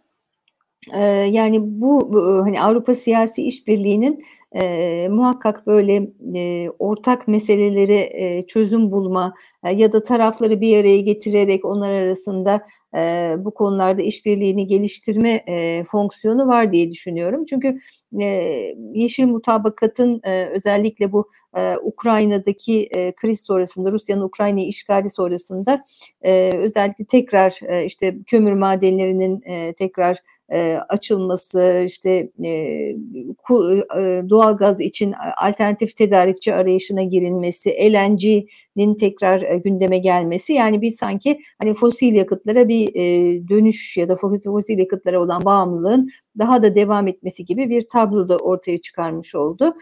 yani bu, hani Avrupa Siyasi İşbirliği'nin e, muhakkak böyle e, ortak meseleleri e, çözüm bulma e, ya da tarafları bir araya getirerek onlar arasında e, bu konularda işbirliğini geliştirme e, fonksiyonu var diye düşünüyorum. Çünkü e, yeşil mutabakatın e, özellikle bu e, Ukrayna'daki e, kriz sonrasında Rusya'nın Ukrayna'yı işgali sonrasında özellikle tekrar işte kömür madenlerinin tekrar açılması, işte e, ku, doğalgaz için alternatif tedarikçi arayışına girilmesi, LNG'nin tekrar e, gündeme gelmesi yani bir sanki hani fosil yakıtlara bir e, dönüş ya da fosil yakıtlara olan bağımlılığın daha da devam etmesi gibi bir tablo da ortaya çıkarmış oldu.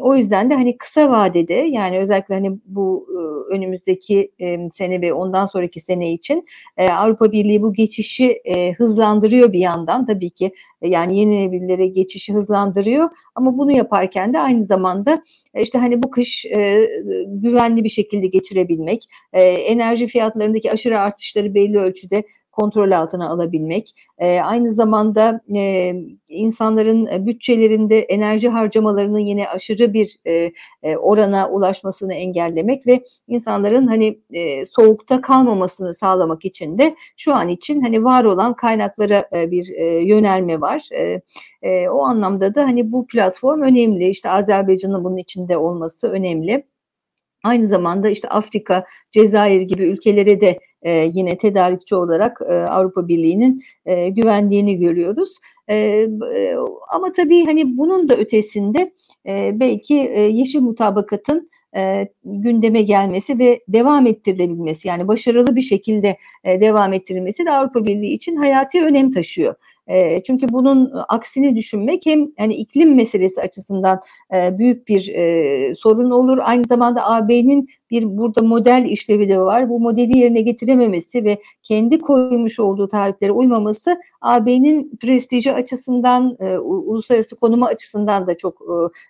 O yüzden de hani kısa vadede yani özellikle hani bu e, önümüzdeki sene ve ondan sonraki sene için Avrupa Birliği bu geçişi hızlandırıyor bir yandan tabii ki yani yenilenebilirlere geçişi hızlandırıyor ama bunu yaparken de aynı zamanda işte hani bu kış güvenli bir şekilde geçirebilmek, e, enerji fiyatlarındaki aşırı artışları belli ölçüde kontrol altına alabilmek, e, aynı zamanda e, insanların bütçelerinde enerji harcamalarının yine aşırı bir e, e, orana ulaşmasını engellemek ve insanların hani e, soğukta kalmamasını sağlamak için de şu an için hani var olan kaynaklara e, bir e, yönelme var. E, e, o anlamda da hani bu platform önemli. İşte Azerbaycan'ın bunun içinde olması önemli. Aynı zamanda işte Afrika, Cezayir gibi ülkelere de e, yine tedarikçi olarak e, Avrupa Birliği'nin e, güvendiğini görüyoruz. E, e, ama tabii hani bunun da ötesinde e, belki e, yeşil mutabakatın e, gündeme gelmesi ve devam ettirilebilmesi yani başarılı bir şekilde e, devam ettirilmesi de Avrupa Birliği için hayati önem taşıyor. Çünkü bunun aksini düşünmek hem hani iklim meselesi açısından büyük bir sorun olur. Aynı zamanda AB'nin bir burada model işlevi de var. Bu modeli yerine getirememesi ve kendi koymuş olduğu taahhütlere uymaması AB'nin prestiji açısından, uluslararası konuma açısından da çok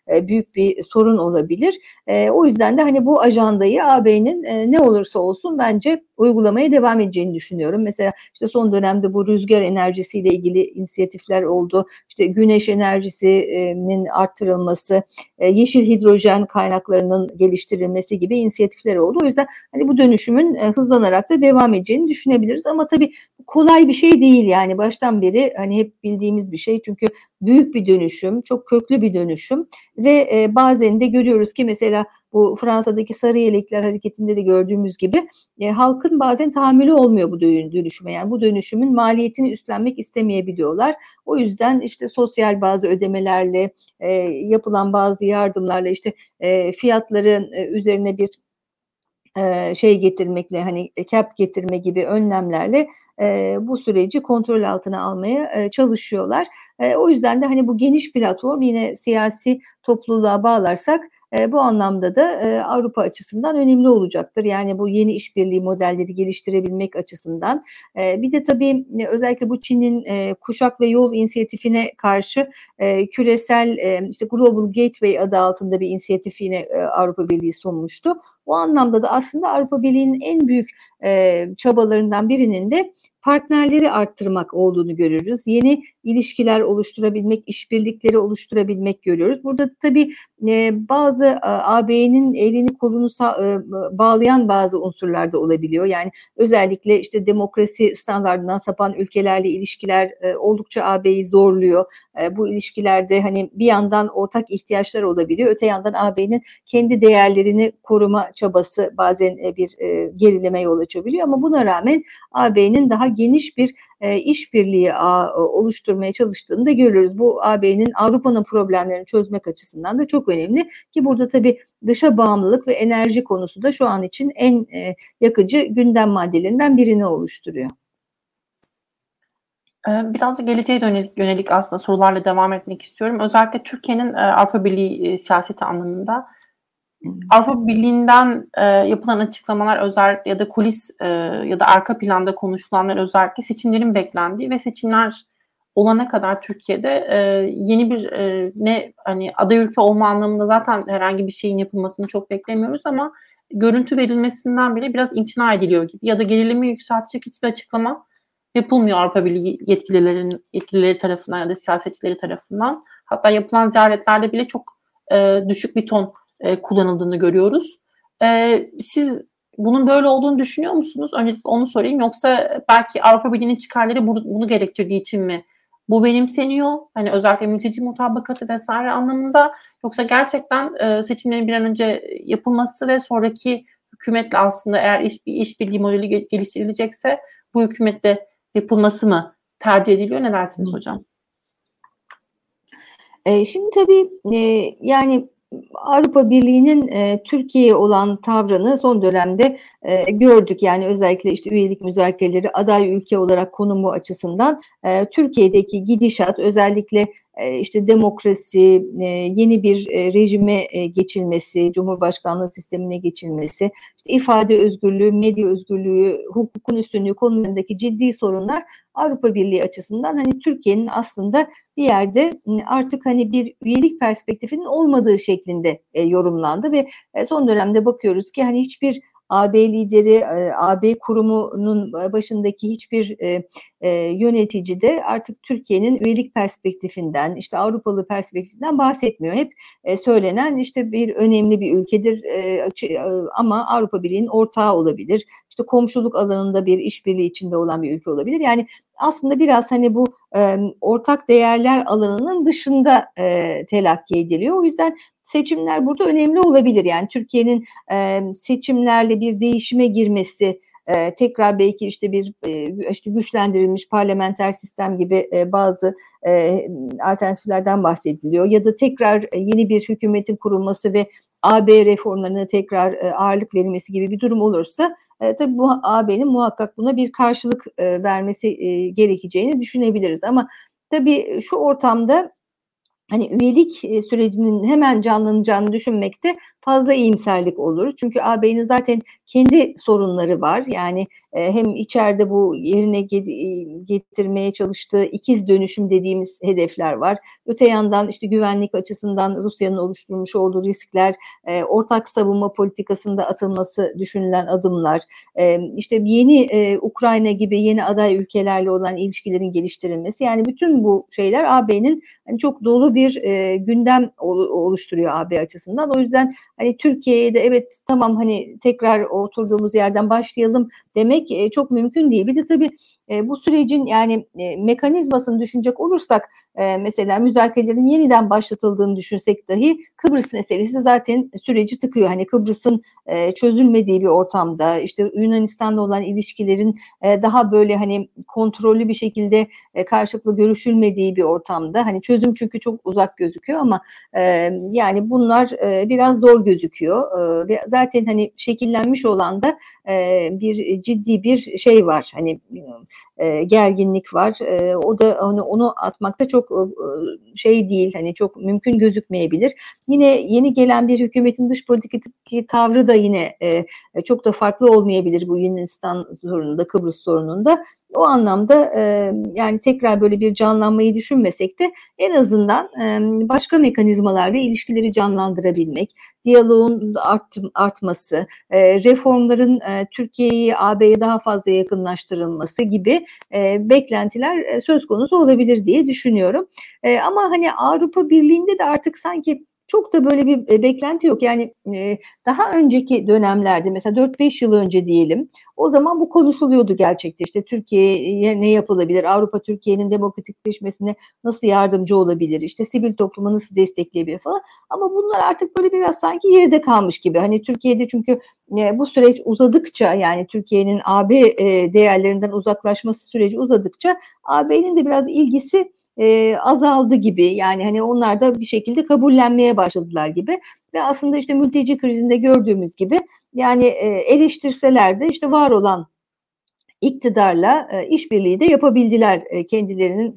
büyük bir sorun olabilir. O yüzden de hani bu ajandayı AB'nin ne olursa olsun bence uygulamaya devam edeceğini düşünüyorum. Mesela işte son dönemde bu rüzgar enerjisiyle ilgili inisiyatifler oldu. İşte güneş enerjisinin arttırılması, e, yeşil hidrojen kaynaklarının geliştirilmesi gibi inisiyatifler oldu. O yüzden hani bu dönüşümün e, hızlanarak da devam edeceğini düşünebiliriz. Ama tabii kolay bir şey değil yani baştan beri hani hep bildiğimiz bir şey. Çünkü büyük bir dönüşüm, çok köklü bir dönüşüm ve e, bazen de görüyoruz ki mesela bu Fransa'daki sarı yelekler hareketinde de gördüğümüz gibi e, halkın bazen tahammülü olmuyor bu dönüşüme. Yani bu dönüşümün maliyetini üstlenmek istemeyebiliyorlar. O yüzden işte sosyal bazı ödemelerle e, yapılan bazı yardımlarla işte e, fiyatların e, üzerine bir şey getirmekle hani cap getirme gibi önlemlerle e, bu süreci kontrol altına almaya e, çalışıyorlar. E, o yüzden de hani bu geniş platform yine siyasi topluluğa bağlarsak e, bu anlamda da e, Avrupa açısından önemli olacaktır. Yani bu yeni işbirliği modelleri geliştirebilmek açısından. E, bir de tabii özellikle bu Çin'in e, kuşak ve yol inisiyatifine karşı e, küresel e, işte Global Gateway adı altında bir inisiyatif yine e, Avrupa Birliği sunmuştu. Bu anlamda da aslında Avrupa Birliği'nin en büyük e, çabalarından birinin de partnerleri arttırmak olduğunu görürüz. Yeni ilişkiler oluşturabilmek, işbirlikleri oluşturabilmek görüyoruz. Burada tabii e, bazı e, AB'nin elini kolunu e, bağlayan bazı unsurlar da olabiliyor. Yani özellikle işte demokrasi standartından sapan ülkelerle ilişkiler oldukça AB'yi zorluyor. Bu ilişkilerde hani bir yandan ortak ihtiyaçlar olabiliyor. Öte yandan AB'nin kendi değerlerini koruma çabası bazen bir e, gerileme yol açabiliyor. Ama buna rağmen AB'nin daha geniş bir e, işbirliği oluşturmaya çalıştığını da görüyoruz. Bu AB'nin Avrupa'nın problemlerini çözmek açısından da çok önemli ki burada tabii dışa bağımlılık ve enerji konusu da şu an için en e, yakıcı gündem maddelerinden birini oluşturuyor. Ee, biraz da geleceğe yönelik, yönelik aslında sorularla devam etmek istiyorum. Özellikle Türkiye'nin e, Avrupa Birliği siyaseti anlamında Avrupa Birliği'nden e, yapılan açıklamalar özel ya da kulis e, ya da arka planda konuşulanlar özellikle seçimlerin beklendiği ve seçimler olana kadar Türkiye'de e, yeni bir e, ne hani aday ülke olma anlamında zaten herhangi bir şeyin yapılmasını çok beklemiyoruz ama görüntü verilmesinden bile biraz imtina ediliyor gibi ya da gerilimi yükseltecek hiçbir açıklama yapılmıyor Avrupa Birliği yetkililerin yetkilileri tarafından ya da siyasetçileri tarafından. Hatta yapılan ziyaretlerde bile çok e, düşük bir ton e, kullanıldığını görüyoruz. E, siz bunun böyle olduğunu düşünüyor musunuz? Öncelikle onu sorayım. Yoksa belki Avrupa Birliği'nin çıkarları bunu gerektirdiği için mi bu benimseniyor? Hani özellikle mülteci mutabakatı vesaire anlamında yoksa gerçekten e, seçimlerin bir an önce yapılması ve sonraki hükümetle aslında eğer iş, bir işbirliği modeli geliştirilecekse bu hükümette yapılması mı tercih ediliyor? Ne dersiniz hocam? E, şimdi tabii e, yani Avrupa Birliği'nin e, Türkiye'ye olan tavrını son dönemde e, gördük. Yani özellikle işte üyelik müzakereleri aday ülke olarak konumu açısından e, Türkiye'deki gidişat özellikle işte demokrasi, e, yeni bir e, rejime geçilmesi, cumhurbaşkanlığı sistemine geçilmesi, işte ifade özgürlüğü, medya özgürlüğü, hukukun üstünlüğü konularındaki ciddi sorunlar Avrupa Birliği açısından hani Türkiye'nin aslında bir yerde artık hani bir üyelik perspektifinin olmadığı şeklinde yorumlandı ve son dönemde bakıyoruz ki hani hiçbir AB lideri, AB kurumunun başındaki hiçbir yönetici de artık Türkiye'nin üyelik perspektifinden, işte Avrupalı perspektifinden bahsetmiyor. Hep söylenen işte bir önemli bir ülkedir ama Avrupa Birliği'nin ortağı olabilir. İşte komşuluk alanında bir işbirliği içinde olan bir ülke olabilir. Yani aslında biraz hani bu ortak değerler alanının dışında telakki ediliyor. O yüzden seçimler burada önemli olabilir. Yani Türkiye'nin e, seçimlerle bir değişime girmesi, e, tekrar belki işte bir e, işte güçlendirilmiş parlamenter sistem gibi e, bazı e, alternatiflerden bahsediliyor ya da tekrar e, yeni bir hükümetin kurulması ve AB reformlarına tekrar e, ağırlık verilmesi gibi bir durum olursa e, tabii bu AB'nin muhakkak buna bir karşılık e, vermesi e, gerekeceğini düşünebiliriz ama tabii şu ortamda hani üyelik sürecinin hemen canlanacağını düşünmekte fazla iyimserlik olur. Çünkü AB'nin zaten kendi sorunları var. Yani e, hem içeride bu yerine getirmeye çalıştığı ikiz dönüşüm dediğimiz hedefler var. Öte yandan işte güvenlik açısından Rusya'nın oluşturmuş olduğu riskler, e, ortak savunma politikasında atılması düşünülen adımlar, e, işte yeni Ukrayna gibi yeni aday ülkelerle olan ilişkilerin geliştirilmesi. Yani bütün bu şeyler AB'nin hani çok dolu bir gündem oluşturuyor AB açısından. O yüzden hani Türkiye'ye de evet tamam hani tekrar oturduğumuz yerden başlayalım demek e, çok mümkün değil. Bir de tabii e, bu sürecin yani e, mekanizmasını düşünecek olursak e, mesela müzakerelerin yeniden başlatıldığını düşünsek dahi Kıbrıs meselesi zaten süreci tıkıyor. Hani Kıbrıs'ın e, çözülmediği bir ortamda işte Yunanistan'la olan ilişkilerin e, daha böyle hani kontrollü bir şekilde e, karşılıklı görüşülmediği bir ortamda hani çözüm çünkü çok uzak gözüküyor ama e, yani bunlar e, biraz zor gözüküyor e, ve zaten hani şekillenmiş olan da e, bir ciddi bir şey var hani e, gerginlik var. E, o da hani onu atmakta çok şey değil hani çok mümkün gözükmeyebilir. Yine yeni gelen bir hükümetin dış politikadaki tavrı da yine çok da farklı olmayabilir bu Yunanistan sorununda, Kıbrıs sorununda. O anlamda e, yani tekrar böyle bir canlanmayı düşünmesek de en azından e, başka mekanizmalarla ilişkileri canlandırabilmek, diyaloğun art, artması, e, reformların e, Türkiye'yi AB'ye daha fazla yakınlaştırılması gibi e, beklentiler e, söz konusu olabilir diye düşünüyorum. E, ama hani Avrupa Birliği'nde de artık sanki çok da böyle bir e, beklenti yok. Yani e, daha önceki dönemlerde mesela 4-5 yıl önce diyelim o zaman bu konuşuluyordu gerçekten. İşte Türkiye'ye ne yapılabilir? Avrupa Türkiye'nin demokratikleşmesine nasıl yardımcı olabilir? İşte sivil toplumu nasıl destekleyebilir falan. Ama bunlar artık böyle biraz sanki geride kalmış gibi. Hani Türkiye'de çünkü e, bu süreç uzadıkça yani Türkiye'nin AB değerlerinden uzaklaşması süreci uzadıkça AB'nin de biraz ilgisi e, azaldı gibi. Yani hani onlar da bir şekilde kabullenmeye başladılar gibi. Ve aslında işte mülteci krizinde gördüğümüz gibi yani e, eleştirseler de işte var olan iktidarla e, işbirliği de yapabildiler e, kendilerinin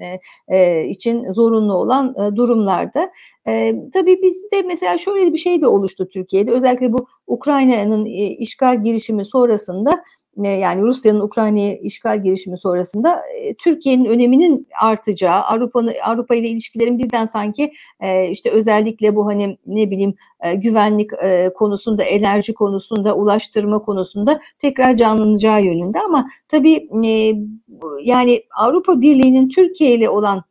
e, için zorunlu olan e, durumlarda. E, tabii bizde mesela şöyle bir şey de oluştu Türkiye'de. Özellikle bu Ukrayna'nın e, işgal girişimi sonrasında yani Rusya'nın Ukrayna'ya işgal girişimi sonrasında e, Türkiye'nin öneminin artacağı, Avrupa'nın Avrupa ile ilişkilerin birden sanki e, işte özellikle bu hani ne bileyim e, güvenlik konusunda, enerji konusunda, ulaştırma konusunda tekrar canlanacağı yönünde. Ama tabii yani Avrupa Birliği'nin Türkiye ile olan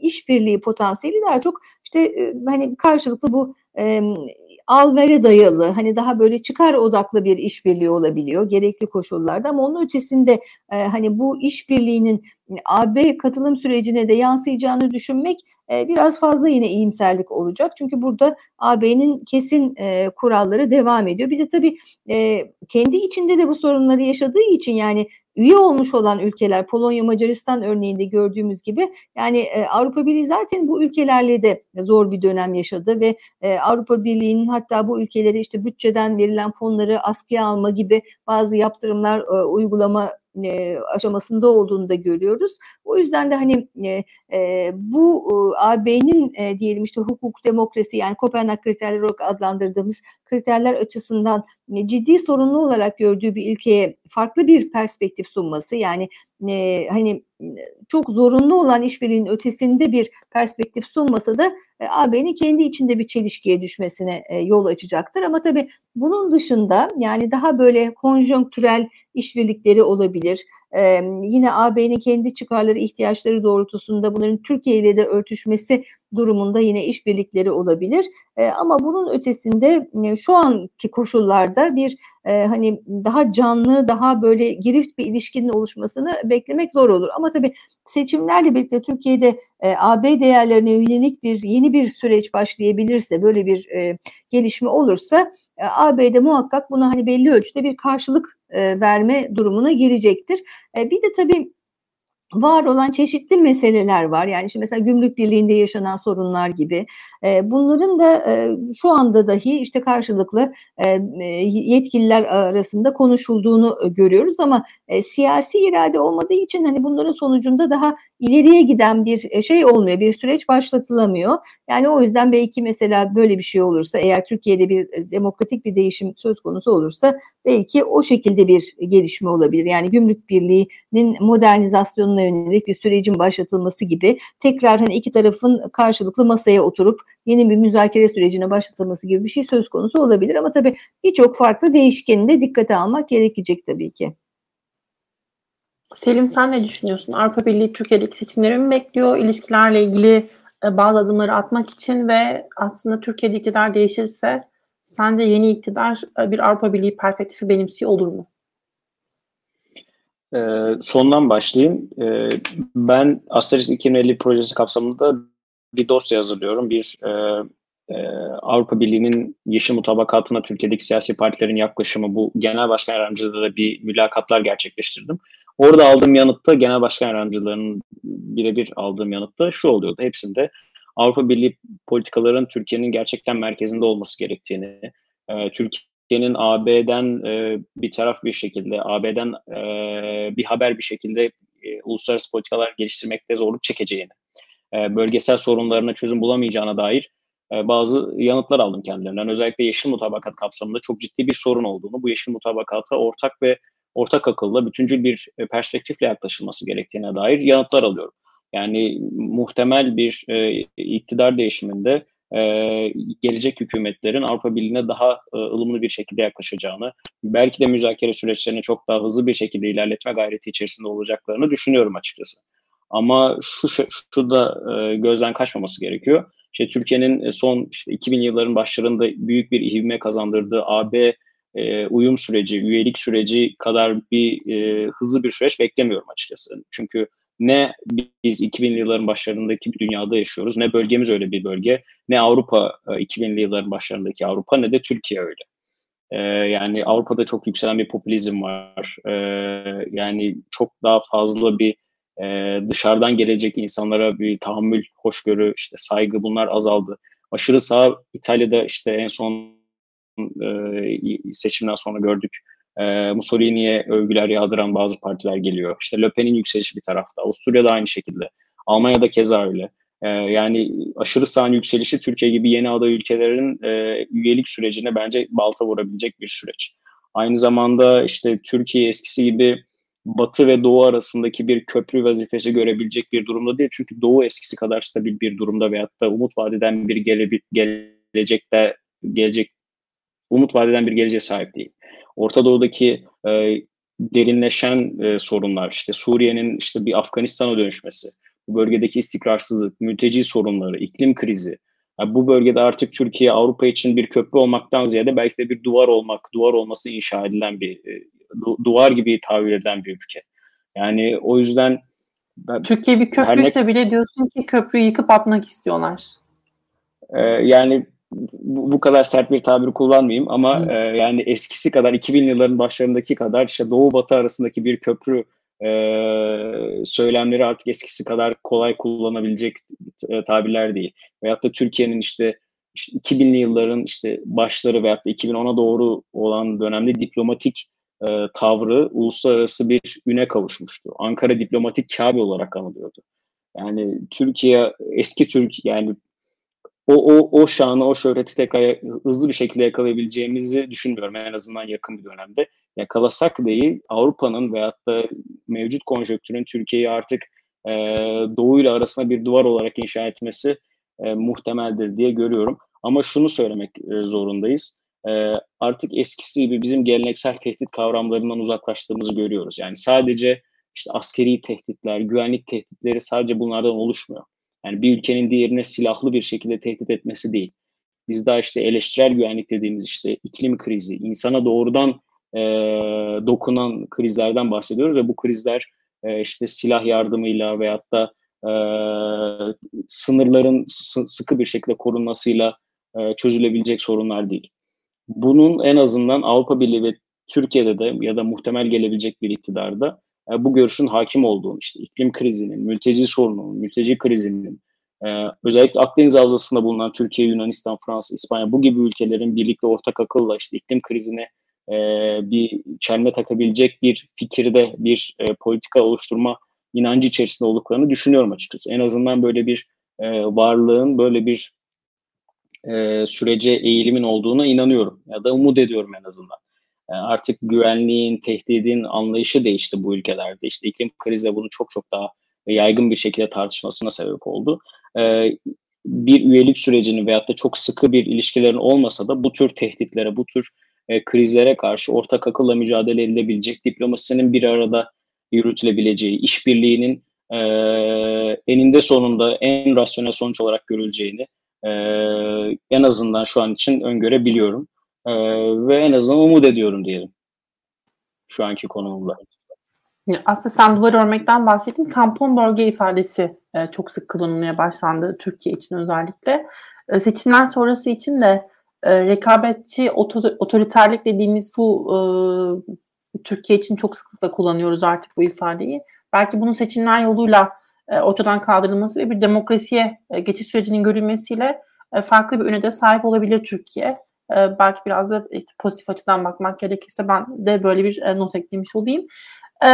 işbirliği potansiyeli daha çok işte hani karşılıklı bu al dayalı hani daha böyle çıkar odaklı bir işbirliği olabiliyor gerekli koşullarda ama onun ötesinde e, hani bu işbirliğinin AB katılım sürecine de yansıyacağını düşünmek e, biraz fazla yine iyimserlik olacak. Çünkü burada AB'nin kesin e, kuralları devam ediyor. Bir de tabii e, kendi içinde de bu sorunları yaşadığı için yani üye olmuş olan ülkeler Polonya, Macaristan örneğinde gördüğümüz gibi yani e, Avrupa Birliği zaten bu ülkelerle de zor bir dönem yaşadı ve e, Avrupa Birliği'nin hatta bu ülkeleri işte bütçeden verilen fonları askıya alma gibi bazı yaptırımlar e, uygulama e, aşamasında olduğunu da görüyoruz. O yüzden de hani e, e, bu AB'nin diyelim işte hukuk, demokrasi yani Kopenhag kriterleri olarak adlandırdığımız kriterler açısından ciddi sorunlu olarak gördüğü bir ülkeye farklı bir perspektif sunması yani hani çok zorunlu olan işbirliğinin ötesinde bir perspektif sunmasa da e, AB'nin kendi içinde bir çelişkiye düşmesine e, yol açacaktır. Ama tabii bunun dışında yani daha böyle konjonktürel işbirlikleri olabilir. E, yine AB'nin kendi çıkarları, ihtiyaçları doğrultusunda bunların Türkiye ile de örtüşmesi durumunda yine işbirlikleri olabilir. E, ama bunun ötesinde e, şu anki koşullarda bir e, hani daha canlı, daha böyle girift bir ilişkinin oluşmasını beklemek zor olur. Ama tabii seçimlerle birlikte Türkiye'de e, AB değerlerine yönelik bir yeni bir süreç başlayabilirse, böyle bir e, gelişme olursa e, AB'de muhakkak buna hani belli ölçüde bir karşılık e, verme durumuna gelecektir. E, bir de tabii var olan çeşitli meseleler var. Yani şimdi mesela gümrük birliğinde yaşanan sorunlar gibi. Bunların da şu anda dahi işte karşılıklı yetkililer arasında konuşulduğunu görüyoruz ama siyasi irade olmadığı için hani bunların sonucunda daha ileriye giden bir şey olmuyor, bir süreç başlatılamıyor. Yani o yüzden belki mesela böyle bir şey olursa, eğer Türkiye'de bir demokratik bir değişim söz konusu olursa belki o şekilde bir gelişme olabilir. Yani gümrük birliğinin modernizasyonuna yönelik bir sürecin başlatılması gibi tekrar hani iki tarafın karşılıklı masaya oturup yeni bir müzakere sürecine başlatılması gibi bir şey söz konusu olabilir. Ama tabii birçok farklı değişkeni de dikkate almak gerekecek tabii ki. Selim sen ne düşünüyorsun? Avrupa Birliği Türkiye'deki seçimleri mi bekliyor? İlişkilerle ilgili e, bazı adımları atmak için ve aslında Türkiye'de iktidar değişirse sence yeni iktidar e, bir Avrupa Birliği perspektifi benimsiyor olur mu? Ee, sondan başlayayım. Ee, ben Asterix 2050 projesi kapsamında bir dosya hazırlıyorum. Bir e, e, Avrupa Birliği'nin yeşil mutabakatına Türkiye'deki siyasi partilerin yaklaşımı bu genel başkan yardımcılığında da bir mülakatlar gerçekleştirdim. Orada aldığım yanıtta genel başkan yardımcılarının birebir aldığım yanıtta şu oluyordu. Hepsinde Avrupa Birliği politikaların Türkiye'nin gerçekten merkezinde olması gerektiğini, e, Türkiye'nin AB'den e, bir taraf bir şekilde, AB'den e, bir haber bir şekilde e, uluslararası politikalar geliştirmekte zorluk çekeceğini, e, bölgesel sorunlarına çözüm bulamayacağına dair e, bazı yanıtlar aldım kendilerinden. Özellikle yeşil mutabakat kapsamında çok ciddi bir sorun olduğunu, bu yeşil mutabakata ortak ve ortak akılla bütüncül bir e, perspektifle yaklaşılması gerektiğine dair yanıtlar alıyorum. Yani muhtemel bir e, iktidar değişiminde e, gelecek hükümetlerin Avrupa Birliği'ne daha e, ılımlı bir şekilde yaklaşacağını, belki de müzakere süreçlerini çok daha hızlı bir şekilde ilerletme gayreti içerisinde olacaklarını düşünüyorum açıkçası. Ama şu şu da e, gözden kaçmaması gerekiyor. İşte Türkiye'nin son işte 2000 yılların başlarında büyük bir ivme kazandırdığı AB e, uyum süreci, üyelik süreci kadar bir e, hızlı bir süreç beklemiyorum açıkçası. Çünkü ne biz 2000'li yılların başlarındaki bir dünyada yaşıyoruz, ne bölgemiz öyle bir bölge, ne Avrupa e, 2000'li yılların başlarındaki Avrupa ne de Türkiye öyle. E, yani Avrupa'da çok yükselen bir popülizm var. E, yani çok daha fazla bir e, dışarıdan gelecek insanlara bir tahammül, hoşgörü, işte saygı bunlar azaldı. Aşırı sağ İtalya'da işte en son e, seçimden sonra gördük. E, Mussolini'ye övgüler yağdıran bazı partiler geliyor. İşte Le Pen'in yükselişi bir tarafta. Avusturya'da aynı şekilde. Almanya'da keza öyle. E, yani aşırı sağın yükselişi Türkiye gibi yeni aday ülkelerin e, üyelik sürecine bence balta vurabilecek bir süreç. Aynı zamanda işte Türkiye eskisi gibi Batı ve Doğu arasındaki bir köprü vazifesi görebilecek bir durumda değil. Çünkü Doğu eskisi kadar stabil bir durumda veyahut da umut vadeden bir gele, gelecekte gelecek umut vadeden bir geleceğe sahip değil. Orta Doğu'daki e, derinleşen e, sorunlar, işte Suriye'nin işte bir Afganistan'a dönüşmesi, bu bölgedeki istikrarsızlık, mülteci sorunları, iklim krizi, Yani bu bölgede artık Türkiye Avrupa için bir köprü olmaktan ziyade belki de bir duvar olmak, duvar olması inşa edilen bir e, du, duvar gibi tabir edilen bir ülke. Yani o yüzden ben, Türkiye bir köprüyse ne, bile diyorsun ki köprüyü yıkıp atmak istiyorlar. E, yani bu, bu kadar sert bir tabir kullanmayayım ama e, yani eskisi kadar 2000 yılların başlarındaki kadar işte Doğu Batı arasındaki bir köprü e, söylemleri artık eskisi kadar kolay kullanabilecek e, tabirler değil. Veyahut da Türkiye'nin işte, işte 2000'li yılların işte başları veyahut da 2010'a doğru olan dönemde diplomatik e, tavrı uluslararası bir üne kavuşmuştu. Ankara diplomatik Kabe olarak anılıyordu. Yani Türkiye eski Türk yani o, o, o şanı, o şöhreti tekrar hızlı bir şekilde yakalayabileceğimizi düşünmüyorum en azından yakın bir dönemde. Yakalasak değil Avrupa'nın veyahut da mevcut konjöktürün Türkiye'yi artık e, Doğu ile arasında bir duvar olarak inşa etmesi e, muhtemeldir diye görüyorum. Ama şunu söylemek e, zorundayız. E, artık eskisi gibi bizim geleneksel tehdit kavramlarından uzaklaştığımızı görüyoruz. Yani sadece işte askeri tehditler, güvenlik tehditleri sadece bunlardan oluşmuyor. Yani bir ülkenin diğerine silahlı bir şekilde tehdit etmesi değil. Biz daha işte eleştirel güvenlik dediğimiz işte iklim krizi, insana doğrudan e, dokunan krizlerden bahsediyoruz ve bu krizler e, işte silah yardımıyla veyahut da e, sınırların sıkı bir şekilde korunmasıyla e, çözülebilecek sorunlar değil. Bunun en azından Avrupa Birliği ve Türkiye'de de ya da muhtemel gelebilecek bir iktidarda e, bu görüşün hakim olduğunu işte iklim krizinin, mülteci sorununun, mülteci krizinin, e, özellikle Akdeniz Havzası'nda bulunan Türkiye, Yunanistan, Fransa, İspanya bu gibi ülkelerin birlikte ortak akılla işte iklim krizine e, bir çelme takabilecek bir fikirde bir politika oluşturma inancı içerisinde olduklarını düşünüyorum açıkçası. En azından böyle bir varlığın, böyle bir sürece eğilimin olduğuna inanıyorum ya da umut ediyorum en azından. E, artık güvenliğin, tehdidin anlayışı değişti bu ülkelerde. İşte iklim krizi bunu çok çok daha yaygın bir şekilde tartışmasına sebep oldu. E, bir üyelik sürecinin veyahut da çok sıkı bir ilişkilerin olmasa da bu tür tehditlere, bu tür e, krizlere karşı ortak akılla mücadele edilebilecek, diplomasinin bir arada yürütülebileceği, işbirliğinin eninde sonunda en rasyonel sonuç olarak görüleceğini en azından şu an için öngörebiliyorum. E, ve en azından umut ediyorum diyelim. Şu anki konumumda. Aslında sen duvar örmekten bahsettin. Tampon bölge ifadesi e, çok sık kullanılmaya başlandı Türkiye için özellikle. E, seçimler sonrası için de e, rekabetçi otor- otoriterlik dediğimiz bu e, Türkiye için çok sıklıkla kullanıyoruz artık bu ifadeyi. Belki bunun seçimler yoluyla e, ortadan kaldırılması ve bir demokrasiye e, geçiş sürecinin görülmesiyle e, farklı bir öne de sahip olabilir Türkiye. E, belki biraz da işte pozitif açıdan bakmak gerekirse ben de böyle bir e, not eklemiş olayım. E,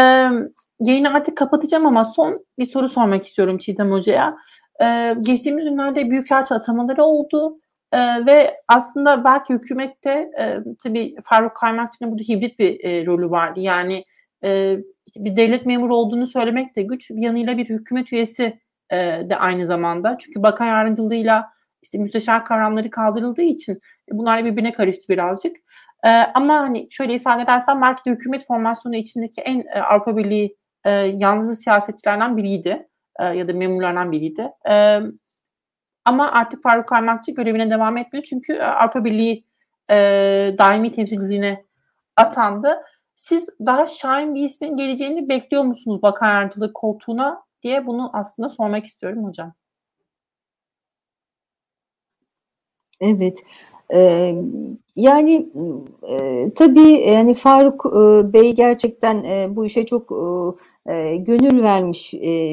yayını artık kapatacağım ama son bir soru sormak istiyorum Çiğdem Hoca'ya. E, geçtiğimiz günlerde büyükelçi atamaları oldu. Ee, ve aslında belki hükümette e, tabii Faruk Kaymakçı'nın burada hibrit bir e, rolü vardı. Yani e, bir devlet memuru olduğunu söylemek de güç. Bir yanıyla bir hükümet üyesi e, de aynı zamanda. Çünkü bakan yardımcılığıyla işte müsteşar kavramları kaldırıldığı için e, bunlar birbirine karıştı birazcık. E, ama hani şöyle ifade edersem belki de hükümet formasyonu içindeki en e, Avrupa Birliği e, siyasetçilerden biriydi. E, ya da memurlardan biriydi. Ama artık Faruk Kaymakçı görevine devam etmiyor. Çünkü Avrupa Birliği daimi temsilciliğine atandı. Siz daha şahin bir ismin geleceğini bekliyor musunuz bakan yardımcılığı koltuğuna diye bunu aslında sormak istiyorum hocam. Evet. Yani e, tabii yani Faruk Bey gerçekten bu işe çok gönül vermiş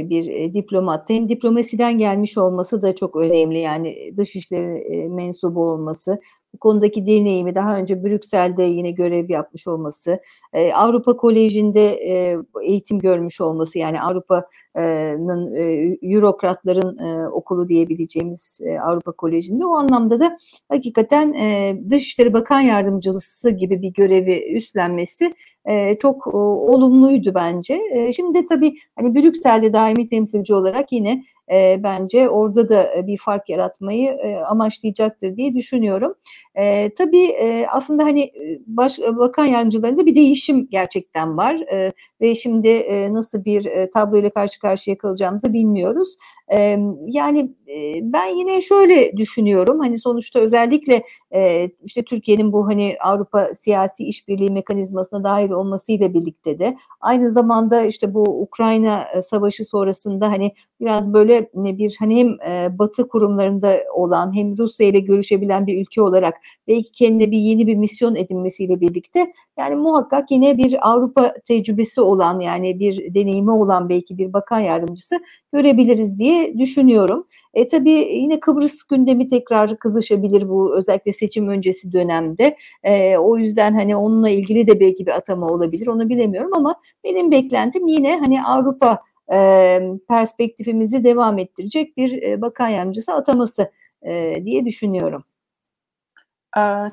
bir diplomat. Hem diplomasiden gelmiş olması da çok önemli. Yani dışişleri mensubu olması, bu konudaki deneyimi daha önce Brüksel'de yine görev yapmış olması, e, Avrupa Koleji'nde e, eğitim görmüş olması yani Avrupa'nın e, Eurokratların e, okulu diyebileceğimiz e, Avrupa Koleji'nde. O anlamda da hakikaten e, Dışişleri Bakan Yardımcısı gibi bir görevi üstlenmesi e, çok e, olumluydu bence. E, şimdi tabii hani Brüksel'de daimi temsilci olarak yine e, bence orada da bir fark yaratmayı e, amaçlayacaktır diye düşünüyorum. E, tabii e, aslında hani baş, bakan yardımcılarında bir değişim gerçekten var e, ve şimdi e, nasıl bir e, tabloyla karşı karşıya kalacağımızı bilmiyoruz. E, yani e, ben yine şöyle düşünüyorum. Hani sonuçta özellikle e, işte Türkiye'nin bu hani Avrupa siyasi işbirliği mekanizmasına dahil olmasıyla birlikte de aynı zamanda işte bu Ukrayna savaşı sonrasında hani biraz böyle bir hani hem e, Batı kurumlarında olan hem Rusya ile görüşebilen bir ülke olarak belki kendine bir yeni bir misyon edinmesiyle birlikte yani muhakkak yine bir Avrupa tecrübesi olan yani bir deneyimi olan belki bir bakan yardımcısı görebiliriz diye düşünüyorum. E tabii yine Kıbrıs gündemi tekrar kızışabilir bu özellikle seçim öncesi dönemde. E, o yüzden hani onunla ilgili de belki bir atama olabilir onu bilemiyorum ama benim beklentim yine hani Avrupa e, perspektifimizi devam ettirecek bir e, bakan yardımcısı ataması e, diye düşünüyorum.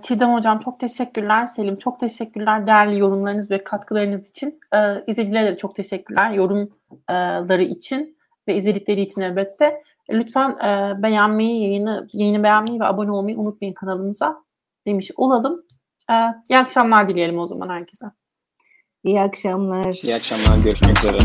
Çiğdem Hocam çok teşekkürler. Selim çok teşekkürler değerli yorumlarınız ve katkılarınız için. İzleyicilere de çok teşekkürler yorumları için ve izledikleri için elbette. Lütfen beğenmeyi, yayını, yayını beğenmeyi ve abone olmayı unutmayın kanalımıza demiş olalım. İyi akşamlar dileyelim o zaman herkese. İyi akşamlar. İyi akşamlar. Görüşmek üzere.